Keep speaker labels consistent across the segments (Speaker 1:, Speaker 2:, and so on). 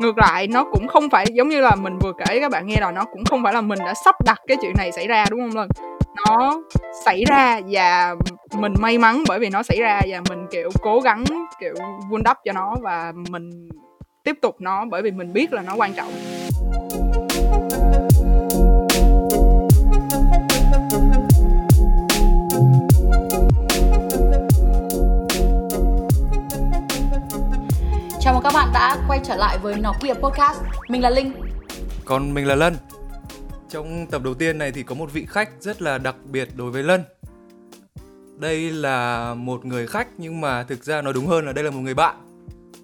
Speaker 1: ngược lại, nó cũng không phải giống như là mình vừa kể, các bạn nghe rồi nó cũng không phải là mình đã sắp đặt cái chuyện này xảy ra, đúng không lần nó xảy ra và mình may mắn bởi vì nó xảy ra và mình, kiểu, cố gắng, kiểu, vun đắp cho nó và mình tiếp tục nó bởi vì mình biết là nó quan trọng.
Speaker 2: Các bạn đã quay trở lại với Nó Queer Podcast. Mình là Linh.
Speaker 3: Còn mình là Lân. Trong tập đầu tiên này thì có một vị khách rất là đặc biệt đối với Lân. Đây là một người khách, nhưng mà thực ra nói đúng hơn là đây là một người bạn.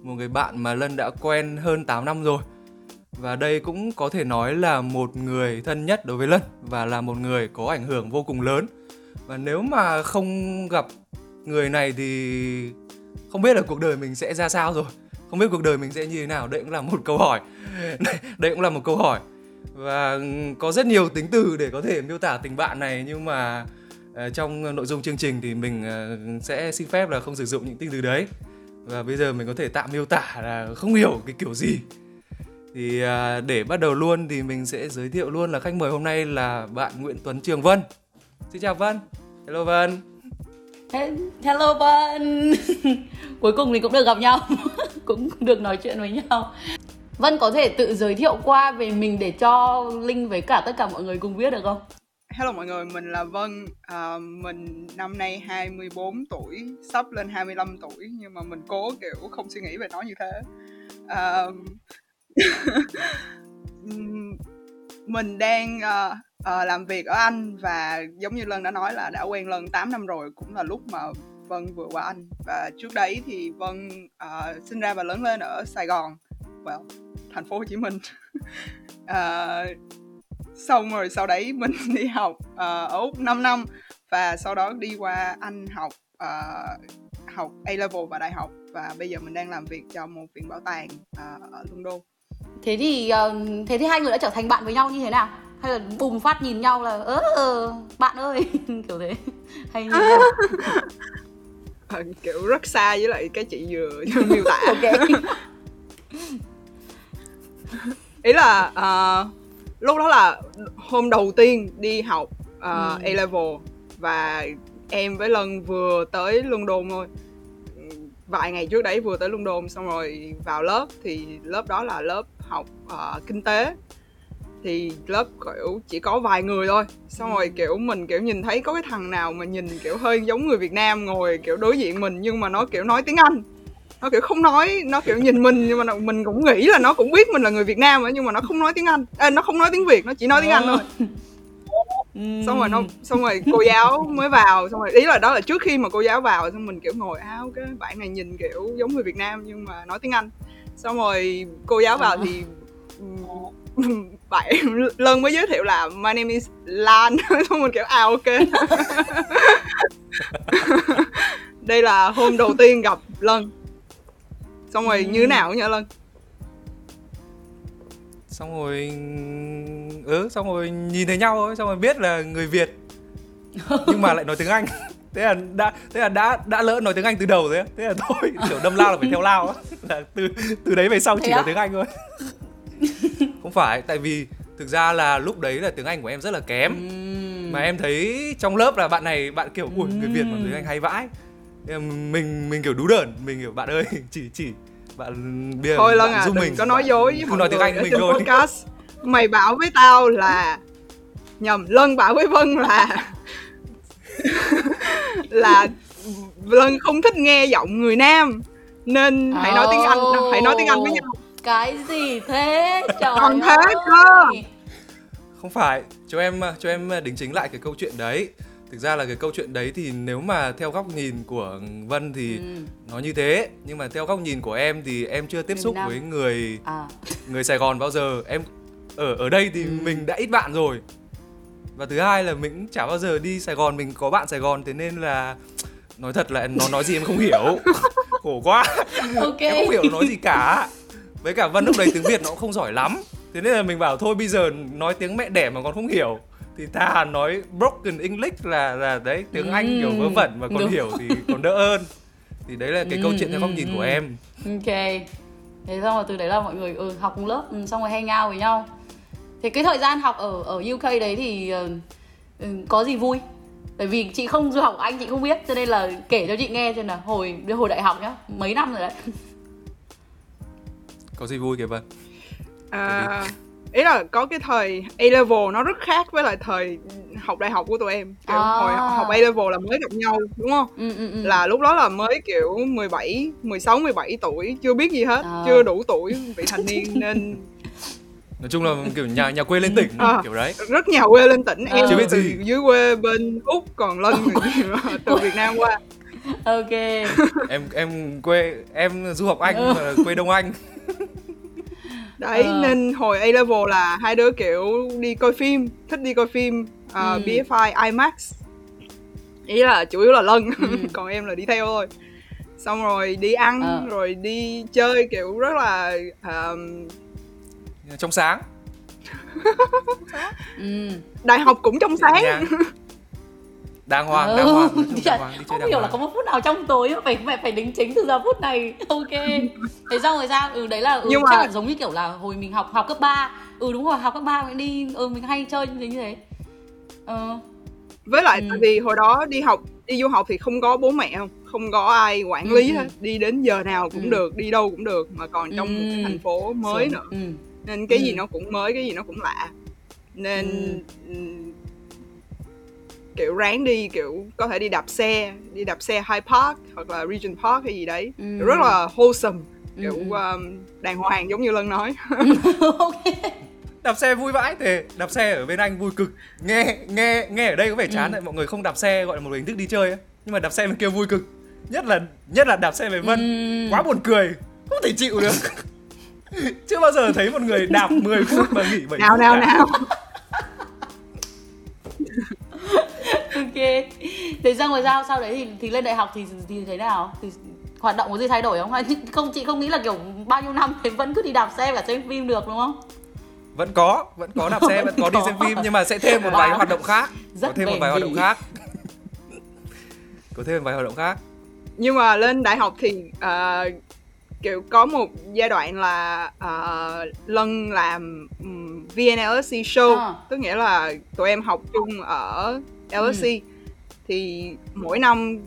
Speaker 3: Một người bạn mà Lân đã quen hơn 8 năm rồi. Và đây cũng có thể nói là một người thân nhất đối với Lân Và là một người có ảnh hưởng vô cùng lớn. Và nếu mà không gặp người này thì không biết là cuộc đời mình sẽ ra sao rồi không biết cuộc đời mình sẽ như thế nào đấy cũng là một câu hỏi. Đấy cũng là một câu hỏi. Và ừ, có rất nhiều tính từ để có thể miêu tả tình bạn này nhưng mà uh, trong nội dung chương trình thì mình uh, sẽ xin phép là không sử dụng những tính từ đấy. Và bây giờ mình có thể tạm miêu tả là không hiểu cái kiểu gì. Thì uh, để bắt đầu luôn thì mình sẽ giới thiệu luôn là khách mời hôm nay là bạn Nguyễn Tuấn Trường Vân. Xin chào Vân. Hello Vân.
Speaker 2: Hello Vân. Cuối cùng mình cũng được gặp nhau. Cũng được nói chuyện với nhau. Vân có thể tự giới thiệu qua về mình để cho Linh với cả tất cả mọi người cùng biết được không?
Speaker 1: Hello mọi người, mình là Vân. À, Mình năm nay 24 tuổi Sắp lên 25 tuổi Nhưng mà mình cố kiểu không suy nghĩ về nó như thế. À, Mình đang uh, uh, làm việc ở Anh Và giống như Lân đã nói là đã quen Lân 8 năm rồi Cũng là lúc mà Vân vừa qua Anh. Và trước đấy thì Vân uh, sinh ra và lớn lên ở Sài Gòn Well, thành phố Hồ Chí Minh. Uh, xong rồi sau đấy mình đi học uh, ở úc 5 năm và sau đó đi qua anh học uh, học A level và đại học. Và bây giờ mình đang làm việc cho một viện bảo tàng uh, ở London.
Speaker 2: Thế thì uh, thế thì hai người đã trở thành bạn với nhau như thế nào? Hay là bùng phát nhìn nhau là ơ bạn ơi. Kiểu thế. Hay như thế.
Speaker 1: Kiểu rất xa với lại cái chị vừa miêu tả.
Speaker 2: Ok.
Speaker 1: Ý là uh, lúc đó là hôm đầu tiên đi học uh, ừ. A level và em với Lân vừa tới London thôi. Vài ngày trước đấy vừa tới London xong rồi vào lớp thì lớp đó là lớp học uh, kinh tế thì lớp kiểu chỉ có vài người thôi. Xong rồi kiểu mình kiểu nhìn thấy có cái thằng nào mà nhìn kiểu hơi giống người Việt Nam ngồi kiểu đối diện mình nhưng mà nó kiểu nói tiếng Anh. Nó kiểu không nói nó kiểu nhìn mình nhưng mà mình cũng nghĩ là nó cũng biết mình là người Việt Nam nhưng mà nó không nói tiếng Anh. À, nó không nói tiếng Việt nó chỉ nói tiếng Anh thôi. Xong rồi nó xong rồi cô giáo mới vào xong rồi ý là đó là trước khi mà cô giáo vào xong mình kiểu ngồi áo cái bạn này nhìn kiểu giống người Việt Nam nhưng mà nói tiếng Anh. Xong rồi cô giáo vào thì bạn lần mới giới thiệu là my name is Lan. Xong mình kiểu à ok. Đây là hôm đầu tiên gặp Lân. Xong rồi ừ. như thế nào nhỉ Lân?
Speaker 3: Xong rồi ừ xong rồi nhìn thấy nhau thôi xong rồi biết là người Việt. Nhưng mà lại nói tiếng Anh. Thế là đã thế là đã đã lỡ nói tiếng Anh từ đầu thế thế là thôi kiểu đâm lao là phải theo lao là từ từ đấy về sau chỉ nói tiếng Anh thôi không phải tại vì thực ra là lúc đấy là tiếng Anh của em rất là kém. Uhm. mà em thấy trong lớp là bạn này bạn kiểu ui người Việt mà tiếng Anh hay vãi. Mình mình kiểu đú đờn mình kiểu bạn ơi chỉ chỉ bạn bia
Speaker 1: thôi lần à đừng mình. có nói dối với nói tiếng Anh mình rồi podcast. Mày bảo với tao là nhầm lân bảo với vân là là lân không thích nghe giọng người nam nên hãy nói tiếng anh hãy nói tiếng anh với nhau
Speaker 2: cái gì thế? Trời
Speaker 1: còn thế cơ.
Speaker 3: Không phải cho em cho em đính chính lại cái câu chuyện đấy. Thực ra là cái câu chuyện đấy thì nếu mà theo góc nhìn của vân thì ừ. nó như thế. Nhưng mà theo góc nhìn của em thì em chưa tiếp xúc với người à. người sài gòn bao giờ. Em ở ở đây thì ừ. mình đã ít bạn rồi. Và thứ hai là mình chả bao giờ đi sài gòn mình có bạn sài gòn thế nên là nói thật là nó nói gì em không hiểu. Khổ quá.
Speaker 2: Okay.
Speaker 3: em không hiểu nói gì cả với cả vân lúc đấy tiếng việt nó cũng không giỏi lắm. Thế nên là mình bảo thôi bây giờ nói tiếng mẹ đẻ mà còn không hiểu thì thà nói broken english là là đấy tiếng anh kiểu vớ vẩn mà còn Đúng. hiểu thì còn đỡ hơn. Thì đấy là cái ừ, câu chuyện theo góc nhìn của em.
Speaker 2: ok. Thế xong rồi từ đấy là mọi người ừ, học cùng lớp ừ, xong rồi hang out với nhau. Thì cái thời gian học ở ở UK đấy thì ừ, có gì vui? Bởi vì chị không du học anh chị không biết cho nên là kể cho chị nghe xem là hồi hồi đại học nhá mấy năm rồi đấy
Speaker 3: có gì vui kìa vân
Speaker 1: À, ý là có cái thời A level nó rất khác với lại thời học đại học của tụi em kiểu
Speaker 2: À.
Speaker 1: hồi học A level là mới gặp nhau đúng không
Speaker 2: ừ, ừ, ừ.
Speaker 1: là lúc đó là mới kiểu 17, 16, 17 tuổi chưa biết gì hết
Speaker 2: À.
Speaker 1: chưa đủ tuổi vị thành niên nên
Speaker 3: nói chung là kiểu nhà nhà quê lên tỉnh
Speaker 1: À.
Speaker 3: kiểu đấy
Speaker 1: rất nhà quê lên tỉnh em
Speaker 2: Chưa
Speaker 3: biết
Speaker 1: từ
Speaker 3: gì.
Speaker 1: dưới quê bên úc còn lân từ việt nam qua
Speaker 2: ok
Speaker 3: em em quê em du học anh
Speaker 2: Ừ.
Speaker 3: mà quê đông anh
Speaker 1: đấy
Speaker 2: Ờ.
Speaker 1: nên hồi A level là hai đứa kiểu đi coi phim thích đi coi phim uh,
Speaker 2: Ừ.
Speaker 1: BFI IMAX ý là chủ yếu là lân
Speaker 2: Ừ.
Speaker 1: còn em là đi theo thôi xong rồi đi ăn
Speaker 2: Ờ.
Speaker 1: rồi đi chơi kiểu rất là um,
Speaker 3: trong sáng
Speaker 2: ừ.
Speaker 1: đại học cũng trong sáng
Speaker 3: nhàng. đàng hoàng
Speaker 2: Ừ,
Speaker 3: đàng hoàng nói chung
Speaker 2: thì
Speaker 3: đàng hoàng đi chơi
Speaker 2: không
Speaker 3: đàng
Speaker 2: hiểu là có một phút nào trong tối mà phải mẹ phải đính chính từ giờ phút này ok thế xong rồi sao ừ đấy là ừ,
Speaker 1: Nhưng
Speaker 2: chắc
Speaker 1: mà-
Speaker 2: là giống như kiểu là hồi mình học học cấp 3 ừ đúng rồi học cấp 3 mình đi ừ mình hay chơi như thế như thế ờ
Speaker 1: với lại
Speaker 2: Ừ.
Speaker 1: tại vì hồi đó đi học đi du học thì không có bố mẹ không không có ai quản
Speaker 2: Ừ,
Speaker 1: lý
Speaker 2: ừ.
Speaker 1: hết đi đến giờ nào cũng
Speaker 2: Ừ.
Speaker 1: được đi đâu cũng được mà còn trong một cái
Speaker 2: Ừ.
Speaker 1: thành phố mới nữa
Speaker 2: ừ.
Speaker 1: nên cái
Speaker 2: Ừ.
Speaker 1: gì nó cũng mới cái gì nó cũng lạ nên
Speaker 2: Ừ.
Speaker 1: kiểu ráng đi kiểu có thể đi đạp xe đi đạp xe High Park hoặc là Regent Park hay gì đấy.
Speaker 2: Ừ.
Speaker 1: rất là wholesome.
Speaker 2: Ừ,
Speaker 1: kiểu
Speaker 2: ừ.
Speaker 1: um, đàng hoàng giống như lân nói.
Speaker 2: Ok.
Speaker 3: Đạp xe vui vãi thế. Đạp xe ở bên anh vui cực. Nghe nghe nghe ở đây có vẻ chán
Speaker 2: Ừ.
Speaker 3: mọi người không đạp xe gọi là một hình thức đi chơi ấy. nhưng mà đạp xe bên kia vui cực. Nhất là nhất là đạp xe về vân.
Speaker 2: Ừ.
Speaker 3: quá buồn cười. Không thể chịu được. Chưa bao giờ thấy một người đạp 10 phút mà nghỉ 7
Speaker 1: nào
Speaker 3: phút
Speaker 1: nào nào
Speaker 2: ok. Thế xong rồi sao? Sau đấy thì thì lên đại học thì thì thế nào? Thì hoạt động có gì thay đổi không? Hay không chị không nghĩ là kiểu bao nhiêu năm thì vẫn cứ đi đạp xe và xem phim được đúng không?
Speaker 3: Vẫn có vẫn có đạp xe vẫn có đi xem phim nhưng mà sẽ thêm một vài
Speaker 2: Wow.
Speaker 3: hoạt động khác.
Speaker 2: Rất
Speaker 3: có thêm một vài hoạt động khác. Có thêm một vài hoạt động khác.
Speaker 1: Nhưng mà lên đại học thì ờ, kiểu có một giai đoạn là ờ, lân làm um, VNLSC show
Speaker 2: À.
Speaker 1: tức nghĩa là tụi em học chung ở LSC
Speaker 2: Ừ.
Speaker 1: thì mỗi năm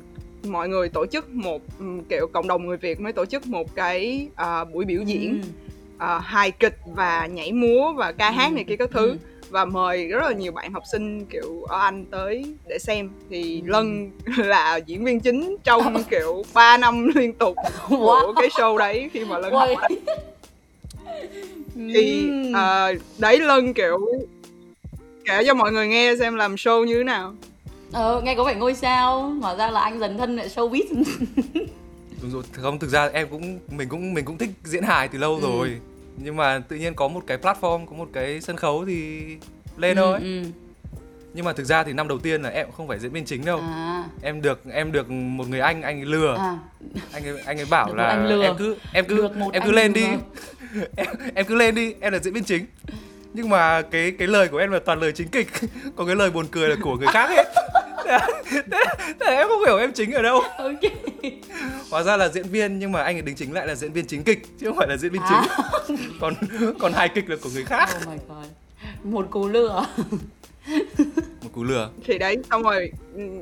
Speaker 1: mọi người tổ chức một ừm, kiểu cộng đồng người Việt mới tổ chức một cái ờ, buổi biểu diễn
Speaker 2: Ừ.
Speaker 1: ờ, hài kịch và nhảy múa và ca hát
Speaker 2: Ừ.
Speaker 1: này kia các thứ
Speaker 2: Ừ.
Speaker 1: và mời rất là nhiều bạn học sinh kiểu ở Anh tới để xem thì
Speaker 2: Ừ.
Speaker 1: Lân là diễn viên chính trong kiểu 3 năm liên tục của
Speaker 2: Wow.
Speaker 1: cái show đấy khi mà Lân học đấy. thì ờ, đấy Lân kiểu kể cho mọi người nghe xem làm show như thế nào
Speaker 2: Ờ, nghe có vẻ ngôi sao Hóa ra là anh dần thân lại showbiz
Speaker 3: đúng rồi không thực ra em cũng mình cũng mình cũng thích diễn hài từ lâu
Speaker 2: Ừ.
Speaker 3: rồi nhưng mà tự nhiên có một cái platform có một cái sân khấu thì lên
Speaker 2: Ừ,
Speaker 3: thôi.
Speaker 2: ừ.
Speaker 3: nhưng mà thực ra thì năm đầu tiên là em không phải diễn viên chính đâu.
Speaker 2: À,
Speaker 3: em được em được một người anh anh ấy lừa.
Speaker 2: À,
Speaker 3: anh ấy anh ấy bảo
Speaker 2: Được
Speaker 3: là
Speaker 2: anh lừa.
Speaker 3: em cứ em cứ em cứ lên
Speaker 2: lừa.
Speaker 3: đi. Em, em cứ lên đi em là diễn viên chính. Nhưng mà cái cái lời của em là toàn lời chính kịch. Còn cái lời buồn cười là của người khác hết thế, là- thế, là- thế là em không hiểu em chính ở đâu.
Speaker 2: Ok.
Speaker 3: Hóa ra là diễn viên nhưng mà anh ấy đính chính lại là diễn viên chính kịch chứ không phải là diễn viên
Speaker 2: À.
Speaker 3: chính còn còn hài kịch là của người khác.
Speaker 2: Oh my god. Một cú lừa.
Speaker 3: Một cú lừa.
Speaker 1: Thì đấy xong rồi ừm,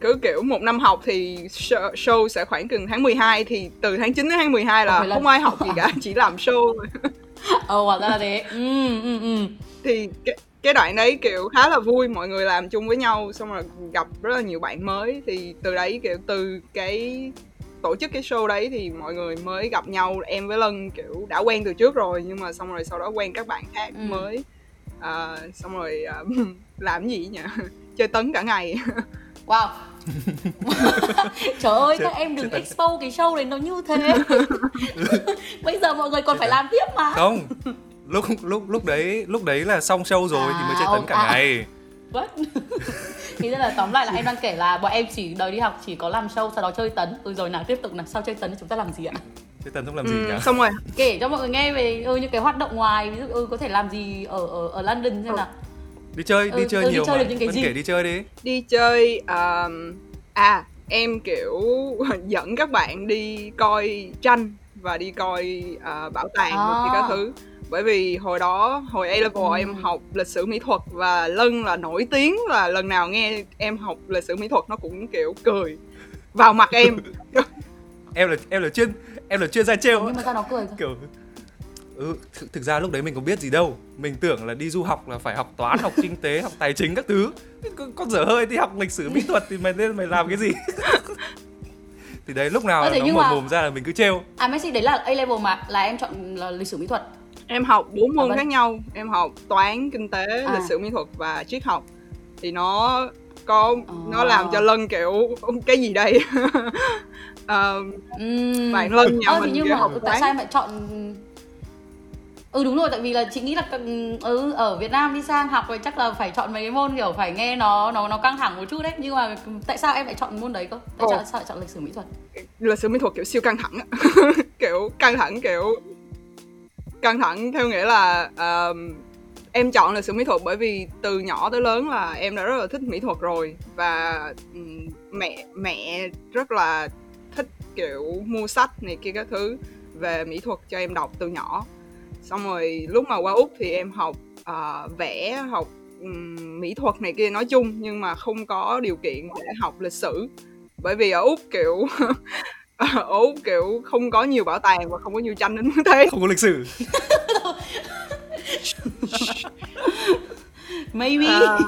Speaker 1: cứ kiểu một năm học thì show, show sẽ khoảng chừng tháng 12 thì từ tháng 9 đến tháng 12 là
Speaker 2: Không
Speaker 1: không ai học gì cả chỉ làm show. Thôi.
Speaker 2: Ờ, hóa ra là thế. Ừ, ừ, ừ.
Speaker 1: Thì cái, cái đoạn đấy kiểu khá là vui mọi người làm chung với nhau xong rồi gặp rất là nhiều bạn mới. Thì từ đấy kiểu từ cái tổ chức cái show đấy thì mọi người mới gặp nhau em với lân kiểu đã quen từ trước rồi nhưng mà xong rồi sau đó quen các bạn khác
Speaker 2: Ừ.
Speaker 1: mới. À, xong rồi à, làm gì nhỉ? Chơi tấn cả ngày.
Speaker 2: Wow. Trời ơi, các em đừng expose cái show đấy nó như thế. Bây giờ mọi người còn phải làm tiếp mà.
Speaker 3: Không lúc lúc lúc đấy lúc đấy là xong show rồi thì mới chơi
Speaker 2: À,
Speaker 3: tấn cả
Speaker 2: à.
Speaker 3: ngày
Speaker 2: What? Thì ra là tóm lại là em đang kể là bọn em chỉ đời đi học chỉ có làm show sau đó chơi tấn Ừ rồi nào tiếp tục nào, sau chơi tấn thì chúng ta làm gì ạ?
Speaker 3: chơi tấn không làm gì
Speaker 1: ừ,
Speaker 3: cả
Speaker 1: xong rồi
Speaker 2: Kể cho mọi người nghe về ừ, những cái hoạt động ngoài Ví dụ ừ, có thể làm gì ở ở, ở London xem nào
Speaker 3: đi chơi đi
Speaker 2: Ừ,
Speaker 3: chơi
Speaker 2: ừ, đi
Speaker 3: nhiều
Speaker 2: chơi
Speaker 3: mà
Speaker 2: được những cái
Speaker 3: Vẫn
Speaker 2: gì?
Speaker 3: kể đi chơi đi
Speaker 1: đi chơi um, à em kiểu dẫn các bạn đi coi tranh và đi coi uh, bảo tàng à. và các thứ bởi vì hồi đó hồi A level ừ. em học lịch sử mỹ thuật và Lân là nổi tiếng là lần nào nghe em học lịch sử mỹ thuật nó cũng kiểu cười vào mặt em.
Speaker 3: Em là em là chuyên em là chuyên gia trêu
Speaker 2: nhưng mà sao nó cười thôi?
Speaker 3: kiểu ừ, thực, thực ra lúc đấy mình có biết gì đâu. Mình tưởng là đi du học là phải học toán học kinh tế học tài chính các thứ. Con, con dở hơi thì học lịch sử mỹ thuật thì mày nên mày làm cái gì? Thì đấy lúc nào nó một mà... mồm ra là mình cứ trêu.
Speaker 2: À Messi đấy là A level mà là em chọn là lịch sử mỹ thuật
Speaker 1: em học bốn môn khác nhau. Em học toán kinh tế à. lịch sử mỹ thuật và triết học. Thì nó có à. nó làm cho lân kiểu cái gì đây? Uh, uhm. bạn lân nhà
Speaker 2: ờ,
Speaker 1: mình
Speaker 2: nhưng mà tại sao em lại chọn ừ đúng rồi tại vì là chị nghĩ là ừ ở Việt Nam đi sang học rồi chắc là phải chọn mấy cái môn kiểu phải nghe nó nó nó căng thẳng một chút đấy. Nhưng mà tại sao em lại chọn môn đấy cơ? Tại sao, sao lại chọn lịch sử mỹ thuật?
Speaker 1: Lịch sử mỹ thuật kiểu siêu căng thẳng kiểu căng thẳng kiểu căng thẳng theo nghĩa là uh, em chọn lịch sử mỹ thuật bởi vì từ nhỏ tới lớn là em đã rất là thích mỹ thuật rồi và um, mẹ mẹ rất là thích kiểu mua sách này kia các thứ về mỹ thuật cho em đọc từ nhỏ. Xong rồi lúc mà qua úc thì em học uh, vẽ học um, mỹ thuật này kia nói chung nhưng mà không có điều kiện để học lịch sử. Bởi vì ở úc kiểu ở úc kiểu không có nhiều bảo tàng và không có nhiều tranh đến thế
Speaker 3: không có lịch sử
Speaker 2: maybe à,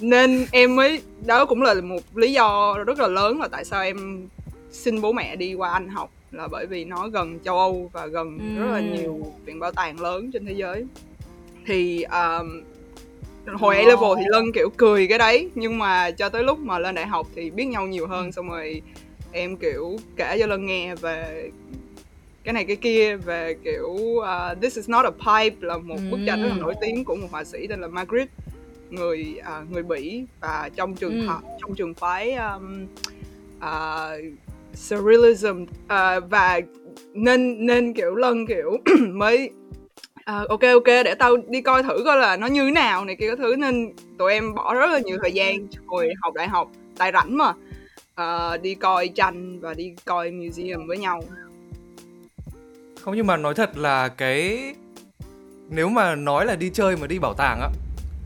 Speaker 1: nên em mới đó cũng là một lý do rất là lớn là tại sao em xin bố mẹ đi qua anh học là bởi vì nó gần châu Âu và gần ừ. rất là nhiều viện bảo tàng lớn trên thế giới thì um, hồi A level thì Lân kiểu cười cái đấy nhưng mà cho tới lúc mà lên đại học thì biết nhau nhiều hơn ừ. xong rồi em kiểu kể cho Lân nghe về cái này cái kia về kiểu uh, This is not a pipe là một bức tranh rất là nổi tiếng của một họa sĩ tên là Magritte người uh, người Bỉ. Và trong trường ừ. trong trường phái um, uh, surrealism uh, và nên nên kiểu lân kiểu mới uh, ok ok để tao đi coi thử coi là nó như thế nào này kia cái thứ. Nên tụi em bỏ rất là nhiều thời gian hồi học đại học tại rảnh mà uh, đi coi tranh và đi coi museum với nhau.
Speaker 3: Không nhưng mà nói thật là cái nếu mà nói là đi chơi mà đi bảo tàng á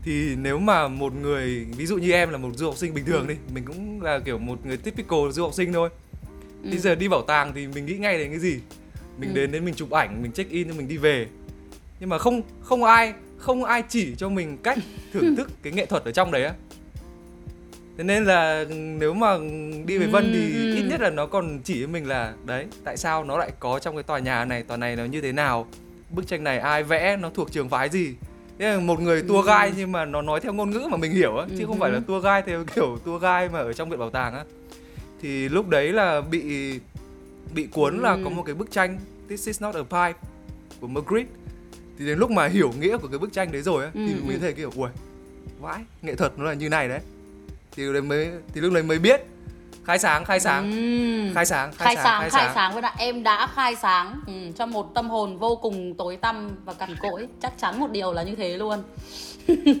Speaker 3: thì nếu mà một người ví dụ như em là một du học sinh bình thường đi mình cũng là kiểu một người typical du học sinh thôi. Ừ. bây giờ đi bảo tàng thì mình nghĩ ngay đến cái gì? Mình ừ. đến đến mình chụp ảnh mình check in mình đi về. Nhưng mà không không ai không ai chỉ cho mình cách thưởng thức cái nghệ thuật ở trong đấy á thế nên là nếu mà đi về vân thì ừ. ít nhất là nó còn chỉ cho mình là đấy tại sao nó lại có trong cái tòa nhà này tòa này nó như thế nào? Bức tranh này ai vẽ nó thuộc trường phái gì? Thế là một người tour guide nhưng mà nó nói theo ngôn ngữ mà mình hiểu á chứ không phải là tour guide theo kiểu tour guide mà ở trong viện bảo tàng á. Thì lúc đấy là bị bị cuốn là có một cái bức tranh This is not a pipe của Magritte thì đến lúc mà hiểu nghĩa của cái bức tranh đấy rồi á thì mình thấy kiểu ui vãi nghệ thuật nó là như này đấy thì lúc đấy mới thì lúc đấy mới biết. Khai sáng khai sáng.
Speaker 2: Ừ.
Speaker 3: khai sáng
Speaker 2: khai, khai sáng khai, khai sáng. với lại em đã khai sáng ừ, cho một tâm hồn vô cùng tối tăm và cằn cỗi. Chắc chắn một điều là như thế luôn.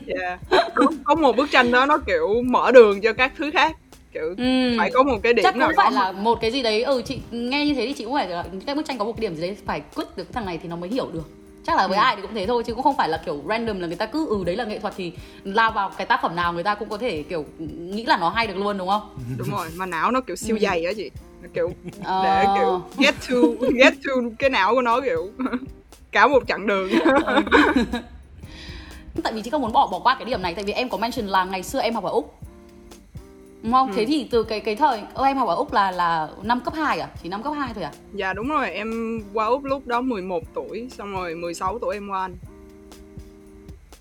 Speaker 1: Yeah. có, có một bức tranh đó nó kiểu mở đường cho các thứ khác. Kiểu ừ. phải có một cái điểm
Speaker 2: chắc
Speaker 1: nào
Speaker 2: cũng phải là một cái gì đấy. Ừ chị nghe như thế thì chị cũng phải là cái bức tranh có một cái điểm gì đấy phải quyết được thằng này thì nó mới hiểu được chắc là với ừ. ai thì cũng thế thôi chứ cũng không phải là kiểu random là người ta cứ ừ đấy là nghệ thuật thì lao vào cái tác phẩm nào người ta cũng có thể kiểu nghĩ là nó hay được luôn đúng không
Speaker 1: đúng rồi mà não nó kiểu siêu ừ. dày á chị kiểu ờ... để kiểu get to get to cái não của nó kiểu cả một chặng đường ừ.
Speaker 2: tại vì chị không muốn bỏ bỏ qua cái điểm này tại vì em có mention là ngày xưa em học ở úc đúng không? Ừ. Thế thì từ cái cái thời ơ em học ở Úc là là năm cấp 2 à? Chỉ năm cấp 2 thôi à?
Speaker 1: Dạ đúng rồi, em qua Úc lúc đó 11 tuổi, xong rồi 16 tuổi em qua Anh.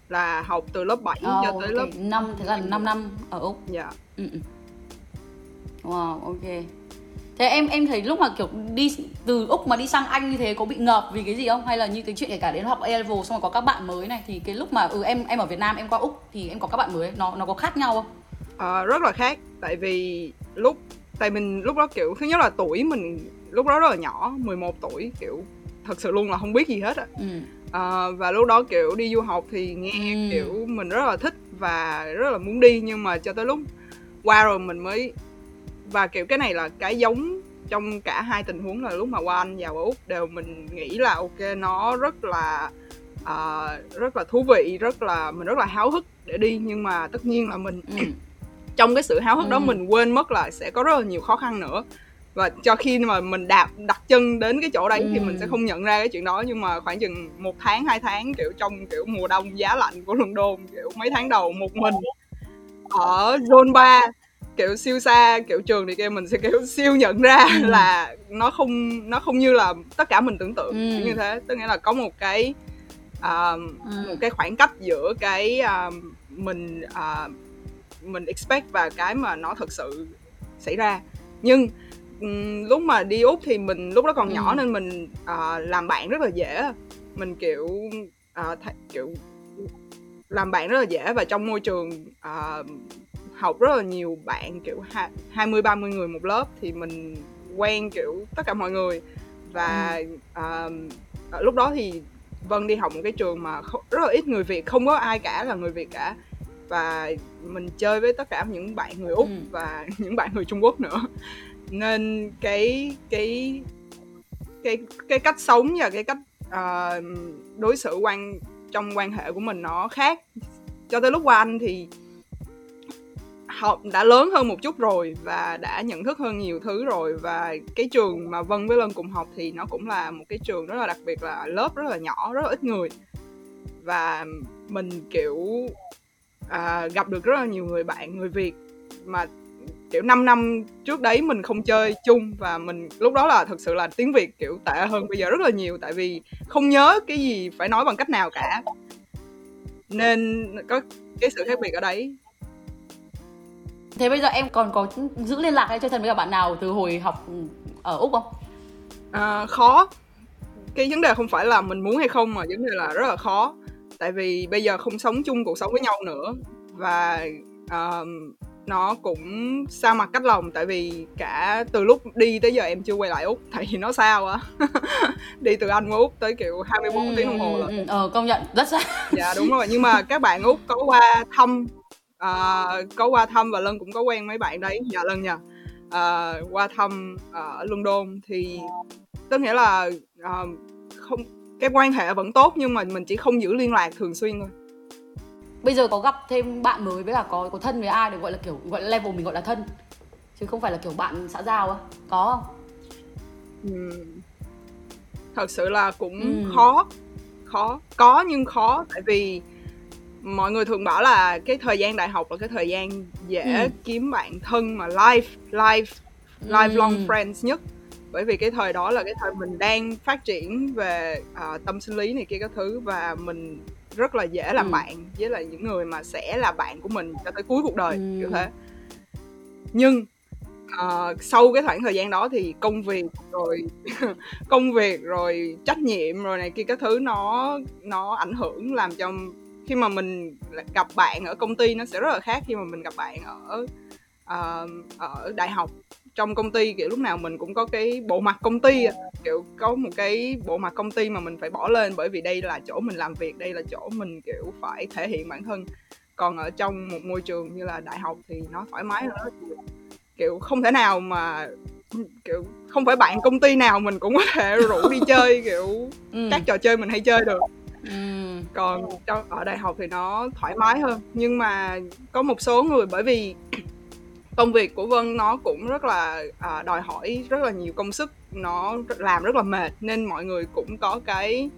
Speaker 1: Là học từ lớp 7 oh, cho tới okay. lớp
Speaker 2: năm thế là 5 năm ở Úc.
Speaker 1: Dạ.
Speaker 2: Ừ, ừ. Wow, ok. Thế em em thấy lúc mà kiểu đi từ Úc mà đi sang Anh như thế có bị ngợp vì cái gì không? Hay là như cái chuyện kể cả đến học A level xong rồi có các bạn mới này thì cái lúc mà ừ em em ở Việt Nam em qua Úc thì em có các bạn mới nó nó có khác nhau không?
Speaker 1: À, rất là khác tại vì lúc tại mình lúc đó kiểu thứ nhất là tuổi mình lúc đó rất là nhỏ 11 tuổi kiểu thật sự luôn là không biết gì hết á ừ. à, và lúc đó kiểu đi du học thì nghe ừ. kiểu mình rất là thích và rất là muốn đi nhưng mà cho tới lúc qua rồi mình mới và kiểu cái này là cái giống trong cả hai tình huống là lúc mà qua anh và qua úc đều mình nghĩ là ok nó rất là uh, rất là thú vị rất là mình rất là háo hức để đi nhưng mà tất nhiên là mình ừ. Trong cái sự háo hức ừ. đó mình quên mất là sẽ có rất là nhiều khó khăn nữa và cho khi mà mình đạp đặt chân đến cái chỗ đấy ừ. thì mình sẽ không nhận ra cái chuyện đó nhưng mà khoảng chừng một tháng hai tháng kiểu trong kiểu mùa đông giá lạnh của London kiểu mấy tháng đầu một mình ở zone 3 kiểu siêu xa kiểu trường thì kia mình sẽ kiểu siêu nhận ra ừ. là nó không nó không như là tất cả mình tưởng tượng ừ. như thế tức nghĩa là có một cái uh, ừ. một cái khoảng cách giữa cái uh, mình uh, mình expect và cái mà nó thật sự xảy ra nhưng um, lúc mà đi úc thì mình lúc đó còn ừ. nhỏ nên mình uh, làm bạn rất là dễ mình kiểu uh, th- kiểu làm bạn rất là dễ và trong môi trường uh, học rất là nhiều bạn kiểu hai mươi ba mươi người một lớp thì mình quen kiểu tất cả mọi người và ừ. uh, lúc đó thì Vân đi học một cái trường mà rất là ít người Việt không có ai cả là người Việt cả và mình chơi với tất cả những bạn người úc ừ. và những bạn người Trung Quốc nữa. Nên cái cái cái cái cách sống và cái cách uh, đối xử quan trong quan hệ của mình nó khác. Cho tới lúc qua anh thì học đã lớn hơn một chút rồi và đã nhận thức hơn nhiều thứ rồi và cái trường mà Vân với Lân cùng học thì nó cũng là một cái trường rất là đặc biệt là lớp rất là nhỏ rất là ít người. Và mình kiểu à, gặp được rất là nhiều người bạn người Việt mà kiểu 5 năm trước đấy mình không chơi chung và mình lúc đó là thực sự là tiếng Việt kiểu tệ hơn bây giờ rất là nhiều tại vì không nhớ cái gì phải nói bằng cách nào cả nên có cái sự khác biệt ở đấy
Speaker 2: Thế bây giờ em còn có giữ liên lạc hay chơi thân với cả bạn nào từ hồi học ở Úc không?
Speaker 1: À, khó. Cái vấn đề không phải là mình muốn hay không mà vấn đề là rất là khó. Tại vì bây giờ không sống chung cuộc sống với nhau nữa. Và uh, nó cũng xa mặt cách lòng tại vì cả từ lúc đi tới giờ em chưa quay lại úc tại vì nó xa quá. Đi từ anh qua úc tới kiểu 24 ừ, tiếng đồng hồ
Speaker 2: rồi ừ, ờ công nhận rất xa.
Speaker 1: Dạ đúng rồi. Nhưng mà các bạn úc có qua thăm uh, có qua thăm và lân cũng có quen mấy bạn đấy. Dạ lân nha. Uh, qua thăm ở london thì tức nghĩa là uh, không cái quan hệ vẫn tốt nhưng mà mình chỉ không giữ liên lạc thường xuyên thôi
Speaker 2: bây giờ có gặp thêm bạn mới với cả có có thân với ai được gọi là kiểu gọi là level mình gọi là thân chứ không phải là kiểu bạn xã giao á có không
Speaker 1: ừ. thật sự là cũng ừ. khó khó có nhưng khó tại vì mọi người thường bảo là cái thời gian đại học là cái thời gian dễ ừ. kiếm bạn thân mà life life lifelong ừ. friends nhất bởi vì cái thời đó là cái thời mình đang phát triển về uh, tâm sinh lý này kia các thứ và mình rất là dễ làm ừ. bạn với lại những người mà sẽ là bạn của mình cho tới cuối cuộc đời ừ. kiểu thế nhưng uh, sau cái khoảng thời gian đó thì công việc rồi công việc rồi trách nhiệm rồi này kia các thứ nó nó ảnh hưởng làm cho khi mà mình gặp bạn ở công ty nó sẽ rất là khác khi mà mình gặp bạn ở uh, ở đại học trong công ty kiểu lúc nào mình cũng có cái bộ mặt công ty kiểu có một cái bộ mặt công ty mà mình phải bỏ lên bởi vì đây là chỗ mình làm việc đây là chỗ mình kiểu phải thể hiện bản thân. Còn ở trong một môi trường như là đại học thì nó thoải mái hơn kiểu không thể nào mà kiểu không phải bạn công ty nào mình cũng có thể rủ đi chơi kiểu ừ. các trò chơi mình hay chơi được. Ừ. còn trong ở đại học thì nó thoải mái hơn. Nhưng mà có một số người bởi vì công việc của vân nó cũng rất là à, đòi hỏi rất là nhiều công sức nó làm rất là mệt nên mọi người cũng có cái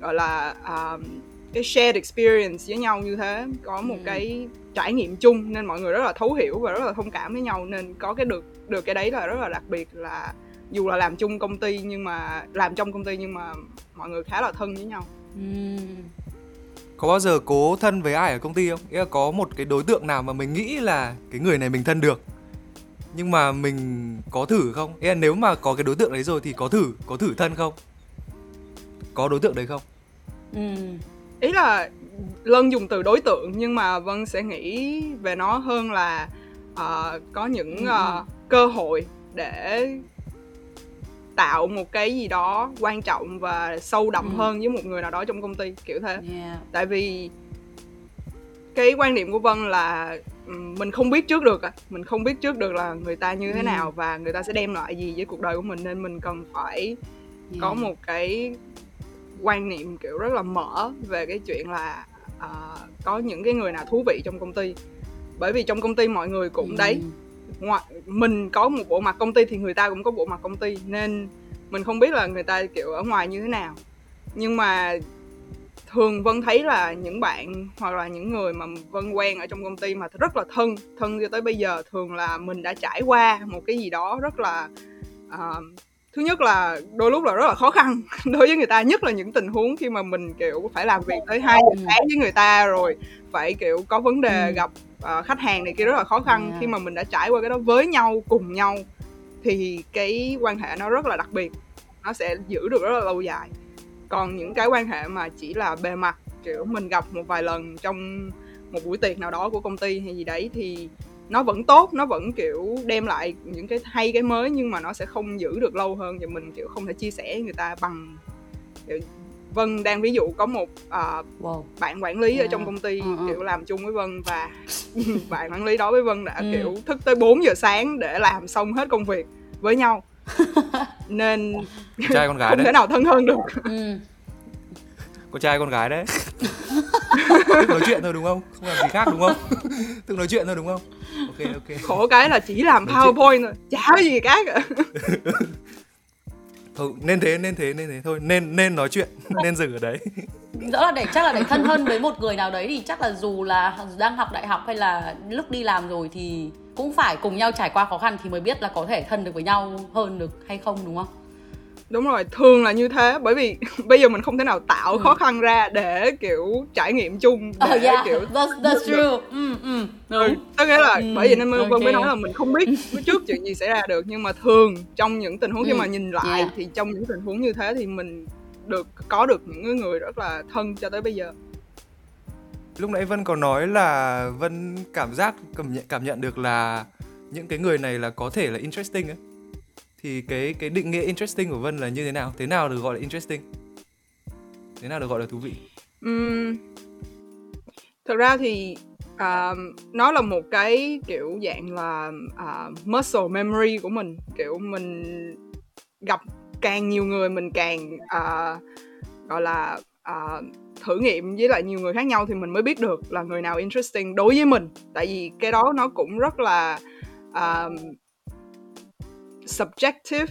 Speaker 1: gọi là à, cái shared experience với nhau như thế có một ừ. cái trải nghiệm chung nên mọi người rất là thấu hiểu và rất là thông cảm với nhau nên có cái được được cái đấy là rất là đặc biệt là dù là làm chung công ty nhưng mà làm trong công ty nhưng mà mọi người khá là thân với nhau ừ
Speaker 3: có bao giờ cố thân với ai ở công ty không? Nghĩa là có một cái đối tượng nào mà mình nghĩ là cái người này mình thân được nhưng mà mình có thử không? Nghĩa là nếu mà có cái đối tượng đấy rồi thì có thử có thử thân không? Có đối tượng đấy không?
Speaker 1: Ừ. ý là lân dùng từ đối tượng nhưng mà vân sẽ nghĩ về nó hơn là uh, có những uh, cơ hội để tạo một cái gì đó quan trọng và sâu đậm ừ. hơn với một người nào đó trong công ty kiểu thế yeah. tại vì cái quan điểm của vân là mình không biết trước được mình không biết trước được là người ta như thế ừ. nào và người ta sẽ đem lại gì với cuộc đời của mình nên mình cần phải yeah. có một cái quan niệm kiểu rất là mở về cái chuyện là uh, có những cái người nào thú vị trong công ty bởi vì trong công ty mọi người cũng ừ. đấy ngoài mình có một bộ mặt công ty thì người ta cũng có bộ mặt công ty nên mình không biết là người ta kiểu ở ngoài như thế nào. Nhưng mà thường vân thấy là những bạn hoặc là những người mà vân quen ở trong công ty mà rất là thân thân cho tới bây giờ thường là mình đã trải qua một cái gì đó rất là uh, thứ nhất là đôi lúc là rất là khó khăn. Đối với người ta nhất là những tình huống khi mà mình kiểu phải làm việc tới hai giờ sáng với người ta rồi phải kiểu có vấn đề ừ. gặp uh, khách hàng này kia rất là khó khăn yeah. khi mà mình đã trải qua cái đó với nhau cùng nhau thì cái quan hệ nó rất là đặc biệt nó sẽ giữ được rất là lâu dài còn những cái quan hệ mà chỉ là bề mặt kiểu mình gặp một vài lần trong một buổi tiệc nào đó của công ty hay gì đấy thì nó vẫn tốt nó vẫn kiểu đem lại những cái hay cái mới nhưng mà nó sẽ không giữ được lâu hơn và mình kiểu không thể chia sẻ với người ta bằng Vân đang ví dụ có một uh, wow. bạn quản lý yeah. ở trong công ty uh-huh. kiểu làm chung với Vân và bạn quản lý đó với Vân đã ừ. kiểu thức tới 4 giờ sáng để làm xong hết công việc với nhau nên
Speaker 3: trai con gái
Speaker 1: không
Speaker 3: đấy.
Speaker 1: thể nào thân hơn được
Speaker 3: ừ. con trai con gái đấy tức nói chuyện thôi đúng không không làm gì khác đúng không tức nói chuyện thôi đúng không ok ok
Speaker 1: khổ cái là chỉ làm nói powerpoint chuyện. thôi chả gì khác cả
Speaker 3: thôi nên thế nên thế nên thế thôi. Nên nên nói chuyện nên dừng ở đấy.
Speaker 2: Rõ là để chắc là để thân hơn với một người nào đấy thì chắc là dù là đang học đại học hay là lúc đi làm rồi thì cũng phải cùng nhau trải qua khó khăn thì mới biết là có thể thân được với nhau hơn được hay không đúng không
Speaker 1: đúng rồi thường là như thế bởi vì bây giờ mình không thể nào tạo ừ. khó khăn ra để kiểu trải nghiệm chung
Speaker 2: để oh, yeah. kiểu that's, that's true ừ,
Speaker 1: ừ, đúng. Ừ, nghĩa là ừ, bởi vì nên okay. vân mới nói là mình không biết trước chuyện gì xảy ra được nhưng mà thường trong những tình huống ừ. khi mà nhìn lại yeah. thì trong những tình huống như thế thì mình được có được những người rất là thân cho tới bây giờ
Speaker 3: lúc nãy vân có nói là vân cảm giác cảm nhận cảm nhận được là những cái người này là có thể là interesting ấy thì cái cái định nghĩa interesting của vân là như thế nào? Thế nào được gọi là interesting? Thế nào được gọi là thú vị?
Speaker 1: Um, thực ra thì uh, nó là một cái kiểu dạng là uh, muscle memory của mình. Kiểu mình gặp càng nhiều người mình càng uh, gọi là uh, thử nghiệm với lại nhiều người khác nhau thì mình mới biết được là người nào interesting đối với mình. Tại vì cái đó nó cũng rất là uh, subjective.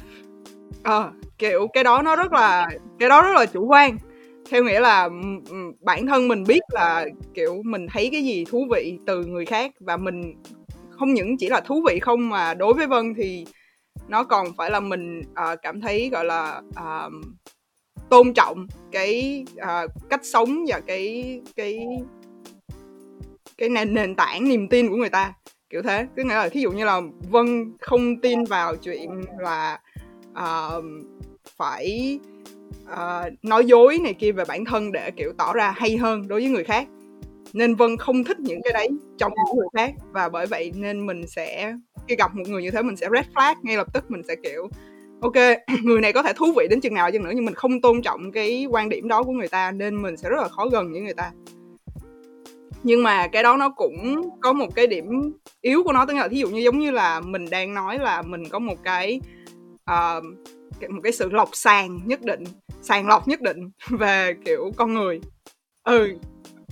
Speaker 1: Ờ, à, kiểu cái đó nó rất là cái đó rất là chủ quan. Theo nghĩa là bản thân mình biết là kiểu mình thấy cái gì thú vị từ người khác và mình không những chỉ là thú vị không mà đối với vân thì nó còn phải là mình uh, cảm thấy gọi là uh, tôn trọng cái uh, cách sống và cái cái cái nền nền tảng niềm tin của người ta kiểu thế. Cứ nghĩa là thí dụ như là vân không tin vào chuyện là uh, phải uh, nói dối này kia về bản thân để kiểu tỏ ra hay hơn đối với người khác. Nên vân không thích những cái đấy trong những người khác và bởi vậy nên mình sẽ khi gặp một người như thế mình sẽ red flag ngay lập tức mình sẽ kiểu ok người này có thể thú vị đến chừng nào chừng nữa nhưng mình không tôn trọng cái quan điểm đó của người ta nên mình sẽ rất là khó gần với người ta nhưng mà cái đó nó cũng có một cái điểm yếu của nó tức là thí dụ như giống như là mình đang nói là mình có một cái uh, một cái sự lọc sàng nhất định sàng lọc nhất định về kiểu con người. Ừ